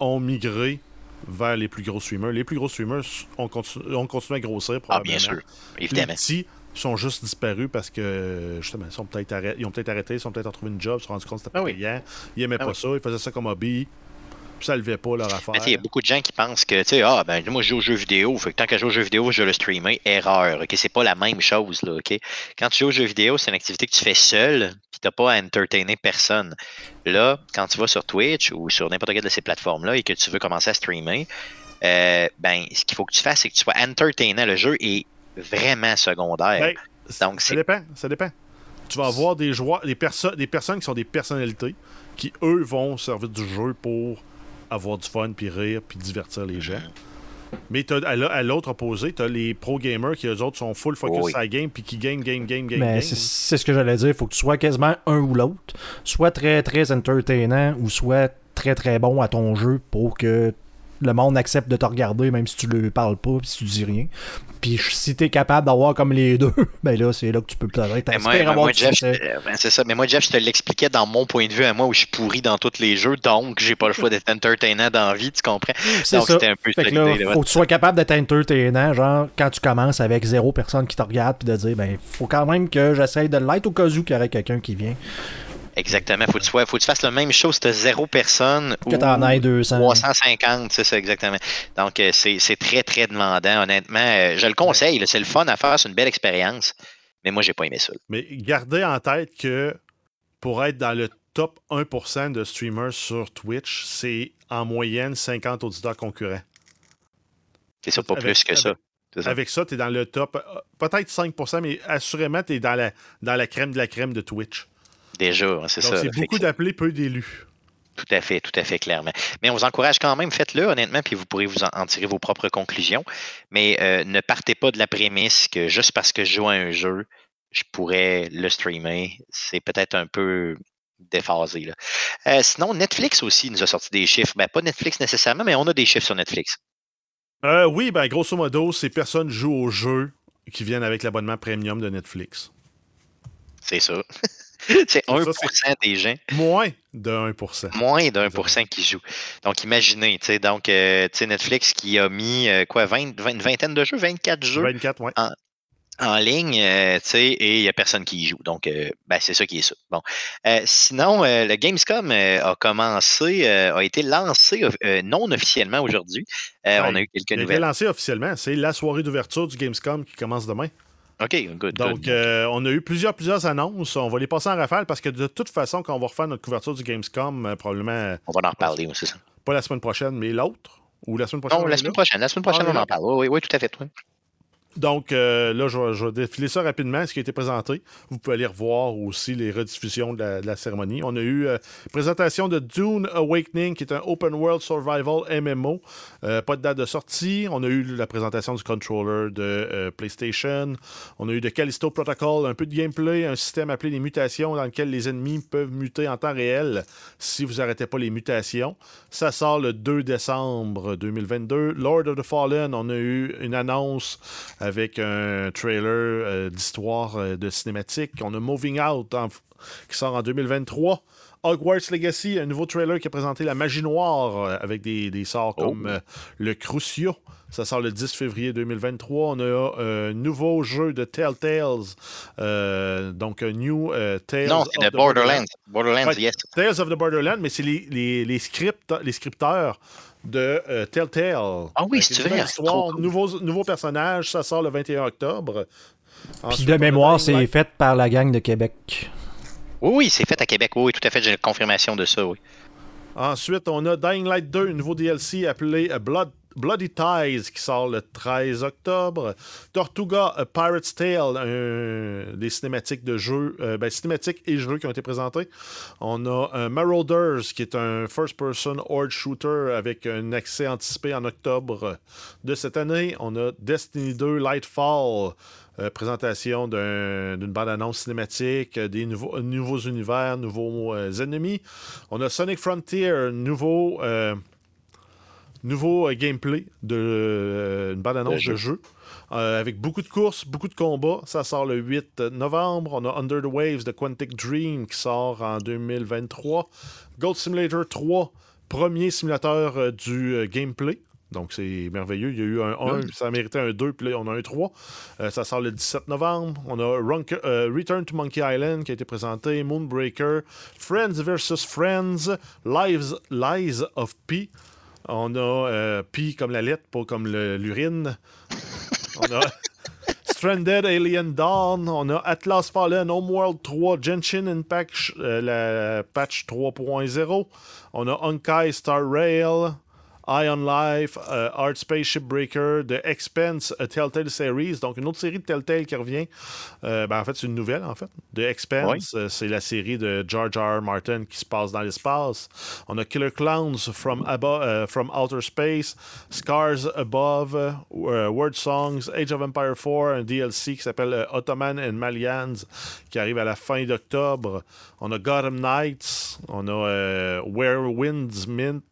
ont migré vers les plus gros streamers. Les plus gros streamers ont, continué, à grossir. Ah, bien sûr. Évidemment. Les petits sont juste disparus parce que, justement, ils, sont peut-être arrêtés, ont peut-être arrêté, ils sont peut-être en trouvé une job, ils se sont rendus compte que c'était pas ah Ils n'aimaient ah pas ça, ils faisaient ça comme hobby ça levait pas leur affaire. Il y a beaucoup de gens qui pensent que, tu sais, ah, ben, moi, je joue aux jeux vidéo, fait que tant que je joue aux jeux vidéo, je vais le streamer. Erreur, OK? C'est pas la même chose, là, OK? Quand tu joues aux jeux vidéo, c'est une activité que tu fais seul, puis t'as pas à entertainer personne. Là, quand tu vas sur Twitch ou sur n'importe quelle de ces plateformes-là et que tu veux commencer à streamer, euh, ben, ce qu'il faut que tu fasses, c'est que tu sois entertainant. Le jeu est vraiment secondaire. Ben, Donc, ça dépend, ça dépend. Tu vas avoir des joueurs, des, des personnes qui sont des personnalités qui, eux, vont servir du jeu pour avoir du fun, puis rire, puis divertir les gens. Mais à l'autre opposé, tu as les pro gamers qui, eux autres, sont full focus sur la game puis qui game, game, game, game. Mais c'est ce que j'allais dire. Il faut que tu sois quasiment un ou l'autre. Soit très, très entertainant ou soit très, très bon à ton jeu pour que le monde accepte de te regarder même si tu ne parles pas si tu dis rien. Puis si tu es capable d'avoir comme les deux, ben là, c'est là que tu peux moi, Jeff, ben, c'est ça. Mais moi, Jeff, je te l'expliquais dans mon point de vue à moi où je suis pourri dans tous les jeux, donc j'ai pas le choix d'être entertainant dans la vie, tu comprends? Donc c'était un peu fait que là, faut que tu sois capable d'être entertainant, genre quand tu commences avec zéro personne qui te regarde, puis de dire, ben, faut quand même que j'essaye de l'être au cas où qu'il y aurait quelqu'un qui vient. Exactement. Faut que tu, faut que tu fasses la même chose si tu as zéro personne que tu en aies 200. 350, c'est ça, exactement. Donc, euh, c'est très, très demandant, honnêtement. Euh, je le conseille, c'est le fun à faire, c'est une belle expérience. Mais moi, j'ai pas aimé ça. Mais gardez en tête que pour être dans le top 1% de streamers sur Twitch, c'est en moyenne 50 auditeurs concurrents. C'est ça, pas plus que ça. Avec ça, tu es dans le top, euh, peut-être 5%, mais assurément, tu es dans la, dans la crème de la crème de Twitch. Déjà, hein, c'est ça. C'est beaucoup d'appelés, peu d'élus. Tout à fait, tout à fait, clairement. Mais on vous encourage quand même, faites-le honnêtement, puis vous pourrez vous en, tirer vos propres conclusions. Mais euh, ne partez pas de la prémisse que juste parce que je joue à un jeu, je pourrais le streamer. C'est peut-être un peu déphasé. Là. sinon, Netflix aussi nous a sorti des chiffres. Ben, pas Netflix nécessairement, mais on a des chiffres sur Netflix. oui, ben, grosso modo, ces personnes jouent aux jeux qui viennent avec l'abonnement premium de Netflix. C'est ça. c'est 1% des gens. Moins de 1%. Moins de 1% qui jouent. Donc, imaginez, tu sais, donc, euh, Netflix qui a mis, euh, quoi, 20, une vingtaine de jeux, 24 jeux 24, ouais. en, ligne, euh, tu sais, et il n'y a personne qui y joue. Donc, ben, c'est ça qui est ça. Bon. sinon, le Gamescom a commencé, a été lancé non officiellement aujourd'hui. on a eu quelques nouvelles. Il a été lancé officiellement. C'est la soirée d'ouverture du Gamescom qui commence demain. OK, good. Donc, euh, on a eu plusieurs, plusieurs annonces. On va les passer en rafale parce que de toute façon, quand on va refaire notre couverture du Gamescom, euh, probablement. On va en reparler, c'est ça. Pas la semaine prochaine, mais l'autre? Ou la semaine prochaine? Non, la semaine prochaine. La semaine prochaine, ah, on en parle. Oui, oui, tout à fait. Oui. Donc euh, là, je vais, défiler ça rapidement, ce qui a été présenté. Vous pouvez aller revoir aussi les rediffusions de la, cérémonie. On a eu euh, présentation de Dune Awakening, qui est un Open World Survival MMO. Euh, pas de date de sortie. On a eu la présentation du controller de PlayStation. On a eu de Callisto Protocol, un peu de gameplay, un système appelé les mutations dans lequel les ennemis peuvent muter en temps réel si vous n'arrêtez pas les mutations. Ça sort le 2 décembre 2022. Lord of the Fallen, on a eu une annonce avec un trailer euh, d'histoire euh, de cinématique. On a Moving Out qui sort en 2023. Hogwarts Legacy, un nouveau trailer qui a présenté la magie noire euh, avec des, sorts oh. comme le Crucio. Ça sort le 10 février 2023. On a un nouveau jeu de Telltales. donc, un New Tales. Non, c'est de Borderlands. Borderlands, yes. Tales of the Borderlands, mais c'est les, les, les, script, les scripteurs de euh, Telltale. Ah oui, c'est vrai. Histoire, nouveau, nouveau personnage, ça sort le 21 octobre. Puis de mémoire, c'est fait par la gang de Québec. Oui, oui, c'est fait à Québec. Oui, tout à fait, j'ai une confirmation de ça, oui. Ensuite, on a Dying Light 2, un nouveau DLC appelé Blood Bloody Ties qui sort le 13 octobre. Tortuga Pirate's Tale, des cinématiques de jeux, euh, ben, cinématiques et jeux qui ont été présentés. On a un Marauders qui est un first-person horde shooter avec un accès anticipé en octobre de cette année. On a Destiny 2 Lightfall. Euh, présentation d'une bande-annonce cinématique, des nouveaux, nouveaux univers, nouveaux euh, ennemis. On a Sonic Frontier, nouveau Nouveau euh, gameplay de euh, une bande-annonce de jeu. Euh, avec beaucoup de courses, beaucoup de combats. Ça sort le 8 novembre. On a Under the Waves de Quantic Dream qui sort en 2023. Gold Simulator 3, premier simulateur du gameplay. Donc, c'est merveilleux. Il y a eu un 1, ça a mérité un 2, puis là, on a un 3. ça sort le 17 novembre. On a Return to Monkey Island qui a été présenté, Moonbreaker, Friends vs. Friends, Lives, Lies of P. On a euh, Pi comme la lettre, pas comme l'urine. On a Stranded Alien Dawn. On a Atlas Fallen, Homeworld 3, Genshin Impact, euh, la patch 3.0. On a Honkai Star Rail. Eye on Life, euh, Art Space Shipbreaker, The Expense, a Telltale Series, donc une autre série de Telltale qui revient. Euh, ben, en fait, c'est une nouvelle, en fait. The Expense, euh, c'est la série de George R. R. Martin qui se passe dans l'espace. On a Killer Clowns from, from Outer Space, Scars Above, Word Songs, Age of Empire 4, un DLC qui s'appelle Ottoman and Malians qui arrive à la fin d'octobre. On a Gotham Knights, on a Where Winds,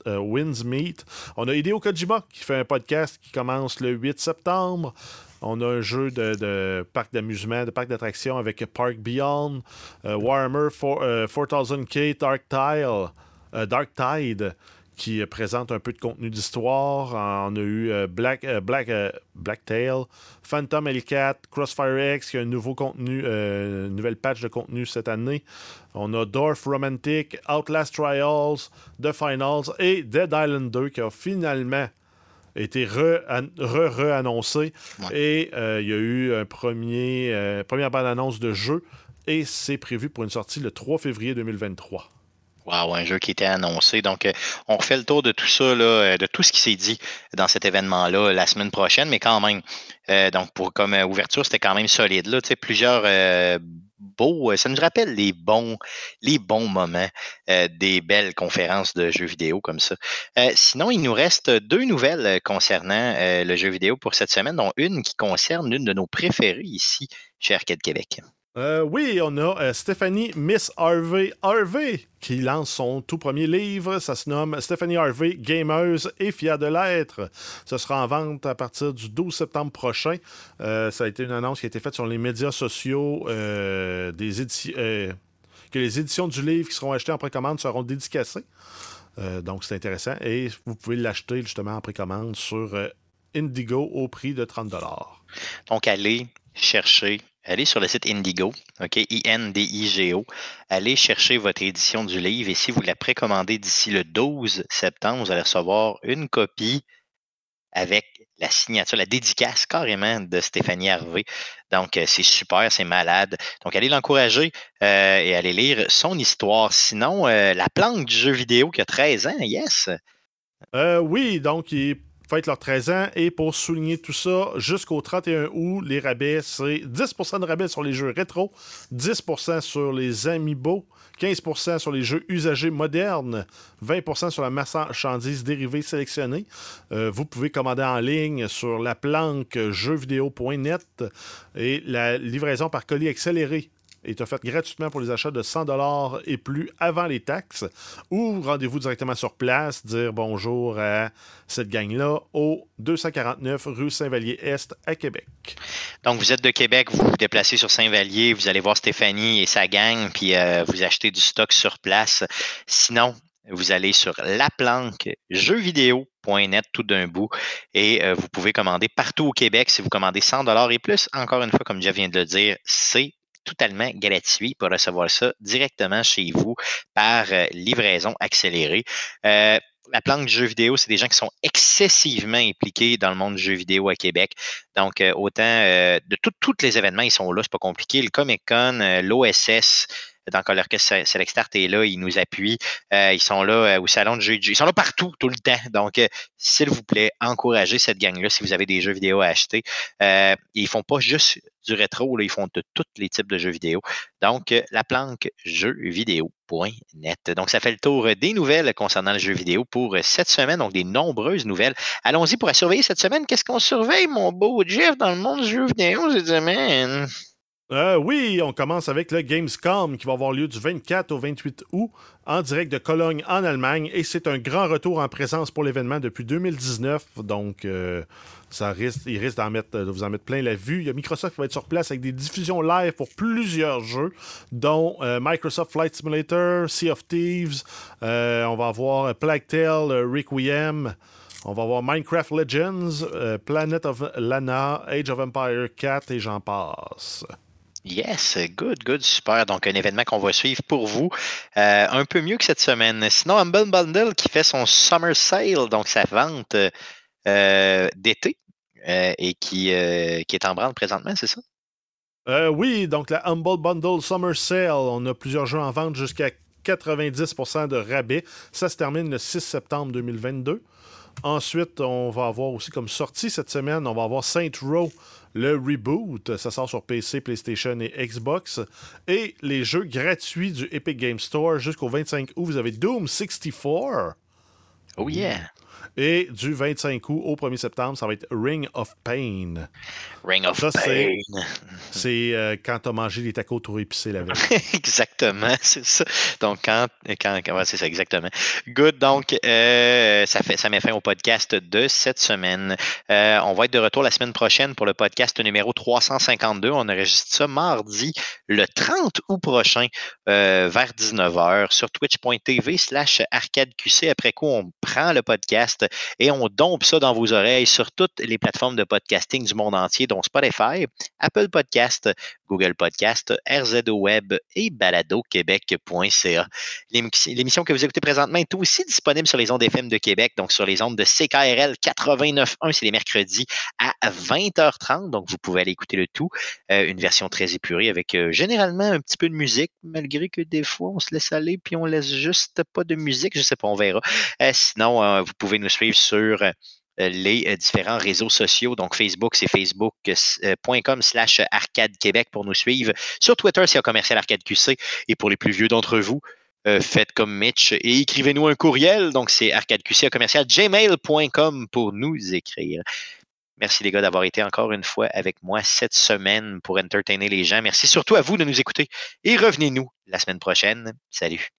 Winds Meet. On a Hideo Kojima qui fait un podcast qui commence le 8 septembre. On a un jeu de, parc d'amusement, de parc d'attractions avec Park Beyond, euh, Warhammer 4000K Dark Tile, euh, Dark Tide qui présente un peu de contenu d'histoire. On a eu euh, Black, Black, Blacktail, Phantom Hellcat, Crossfire X qui a un nouveau contenu, une nouvelle patch de contenu cette année. On a Dorf Romantic, Outlast Trials, The Finals et Dead Island 2 qui a finalement été re-annoncé. Et euh, il y a eu un premier, euh, première bande-annonce de jeu et c'est prévu pour une sortie le 3 février 2023. Wow, un jeu qui était annoncé. Donc, euh, on refait le tour de tout ça, de tout ce qui s'est dit dans cet événement-là la semaine prochaine, mais quand même, donc pour comme ouverture, c'était quand même solide. Là, plusieurs beau, euh, ça nous rappelle les bons, les bons moments euh, des belles conférences de jeux vidéo comme ça. Euh, sinon, il nous reste deux nouvelles concernant le jeu vidéo pour cette semaine, dont une qui concerne l'une de nos préférées ici chez Arcade Québec. Euh, oui, on a euh, Stéphanie Miss Harvey Harvey qui lance son tout premier livre. Ça se nomme Stéphanie Harvey, gameuse et fière de l'être. Ce sera en vente à partir du 12 septembre prochain. Euh, ça a été une annonce qui a été faite sur les médias sociaux que les éditions du livre qui seront achetées en précommande seront dédicacées. donc, c'est intéressant. Et vous pouvez l'acheter justement en précommande sur Indigo au prix de 30 Donc, allez chercher allez sur le site Indigo, OK, I-N-D-I-G-O, allez chercher votre édition du livre et si vous la précommandez d'ici le 12 septembre, vous allez recevoir une copie avec la signature, la dédicace carrément de Stéphanie Harvey. Donc, euh, c'est super, c'est malade. Donc, allez l'encourager euh, et allez lire son histoire. Sinon, euh, la planque du jeu vidéo qui a 13 ans, yes? oui, donc il fêtent leurs 13 ans. Et pour souligner tout ça, jusqu'au 31 août, les rabais, c'est 10% de rabais sur les jeux rétro, 10% sur les amiibo, 15% sur les jeux usagés modernes, 20% sur la marchandise dérivée sélectionnée. Euh, vous pouvez commander en ligne sur la planque jeuxvideo.net et la livraison par colis accéléré est offerte gratuitement pour les achats de 100 et plus avant les taxes. Ou rendez-vous directement sur place, dire bonjour à cette gang-là au 249 rue Saint-Vallier-Est à Québec. Donc, vous êtes de Québec, vous vous déplacez sur Saint-Vallier, vous allez voir Stéphanie et sa gang, puis euh, vous achetez du stock sur place. Sinon, vous allez sur la planque jeuxvideo.net tout d'un bout et euh, vous pouvez commander partout au Québec si vous commandez 100 dollars et plus. Encore une fois, comme Jeff vient de le dire, c'est totalement gratuit pour recevoir ça directement chez vous par euh, livraison accélérée. Euh, la planque du jeu vidéo, c'est des gens qui sont excessivement impliqués dans le monde du jeu vidéo à Québec. Donc, euh, autant de tous les événements, ils sont là, c'est pas compliqué. Le Comic Con, l'OSS, donc l'orchestre Select Start est là, ils nous appuient. Euh, ils sont là euh, au salon de jeux Ils sont là partout, tout le temps. Donc, euh, s'il vous plaît, encouragez cette gang-là si vous avez des jeux vidéo à acheter. ils font pas juste du rétro, ils font de tous les types de jeux vidéo. Donc, la planque jeuxvideo.net. Donc, ça fait le tour des nouvelles concernant le jeu vidéo pour cette semaine. Donc, des nombreuses nouvelles. Allons-y pour surveiller cette semaine. Qu'est-ce qu'on surveille, mon beau Jeff, dans le monde du jeu vidéo cette semaine? Euh, oui, on commence avec le Gamescom qui va avoir lieu du 24 au 28 août en direct de Cologne en Allemagne et c'est un grand retour en présence pour l'événement depuis 2019. Donc, euh, ça risque, il risque d'en mettre, de vous en mettre plein la vue. Il y a Microsoft qui va être sur place avec des diffusions live pour plusieurs jeux, dont euh, Microsoft Flight Simulator, Sea of Thieves. on va avoir Plague Tale, Requiem. On va avoir Minecraft Legends, Planet of Lana, Age of Empire 4 et j'en passe. Yes, good, good, super. Donc, un événement qu'on va suivre pour vous euh, un peu mieux que cette semaine. Sinon, Humble Bundle qui fait son Summer Sale, donc sa vente euh, d'été euh, et qui, qui est en branle présentement, c'est ça? oui, donc la Humble Bundle Summer Sale, on a plusieurs jeux en vente jusqu'à 90% de rabais. Ça se termine le 6 septembre 2022. Ensuite, on va avoir aussi comme sortie cette semaine, on va avoir Saint Row le reboot. Ça sort sur PC, PlayStation et Xbox. Et les jeux gratuits du Epic Game Store jusqu'au 25 août, vous avez Doom 64. Oh yeah! Et du 25 août au 1er septembre, ça va être Ring of Pain. Ring of Pain. C'est euh, quand tu as mangé les tacos trop épicés la veille. exactement, c'est ça. Donc, quand. quand, c'est ça, exactement. Good. Donc, euh, ça, fait, ça met fin au podcast de cette semaine. Euh, on va être de retour la semaine prochaine pour le podcast numéro 352. On enregistre ça mardi, le 30 août prochain, vers 19h, sur twitch.tv slash arcadeqc. Après quoi, on prend le podcast et on dompe ça dans vos oreilles sur toutes les plateformes de podcasting du monde entier, dont Spotify, Apple Podcast, Google Podcast, RZO Web et baladoquebec.ca. L'émission que vous écoutez présentement est aussi disponible sur les ondes FM de Québec, donc sur les ondes de CKRL 89.1, c'est les mercredis à 20h30, donc vous pouvez aller écouter le tout. Euh, une version très épurée avec euh, généralement un petit peu de musique, malgré que des fois on se laisse aller puis on laisse juste pas de musique, je sais pas, on verra. Euh, sinon, vous pouvez nous suivre sur les euh, différents réseaux sociaux. Donc, Facebook, c'est facebook.com euh, slash arcade Québec pour nous suivre. Sur Twitter, c'est commercial arcade QC. Et pour les plus vieux d'entre vous, faites comme Mitch et écrivez-nous un courriel. Donc, c'est arcadeqc commercial gmail.com pour nous écrire. Merci les gars d'avoir été encore une fois avec moi cette semaine pour entertainer les gens. Merci surtout à vous de nous écouter et revenez-nous la semaine prochaine. Salut.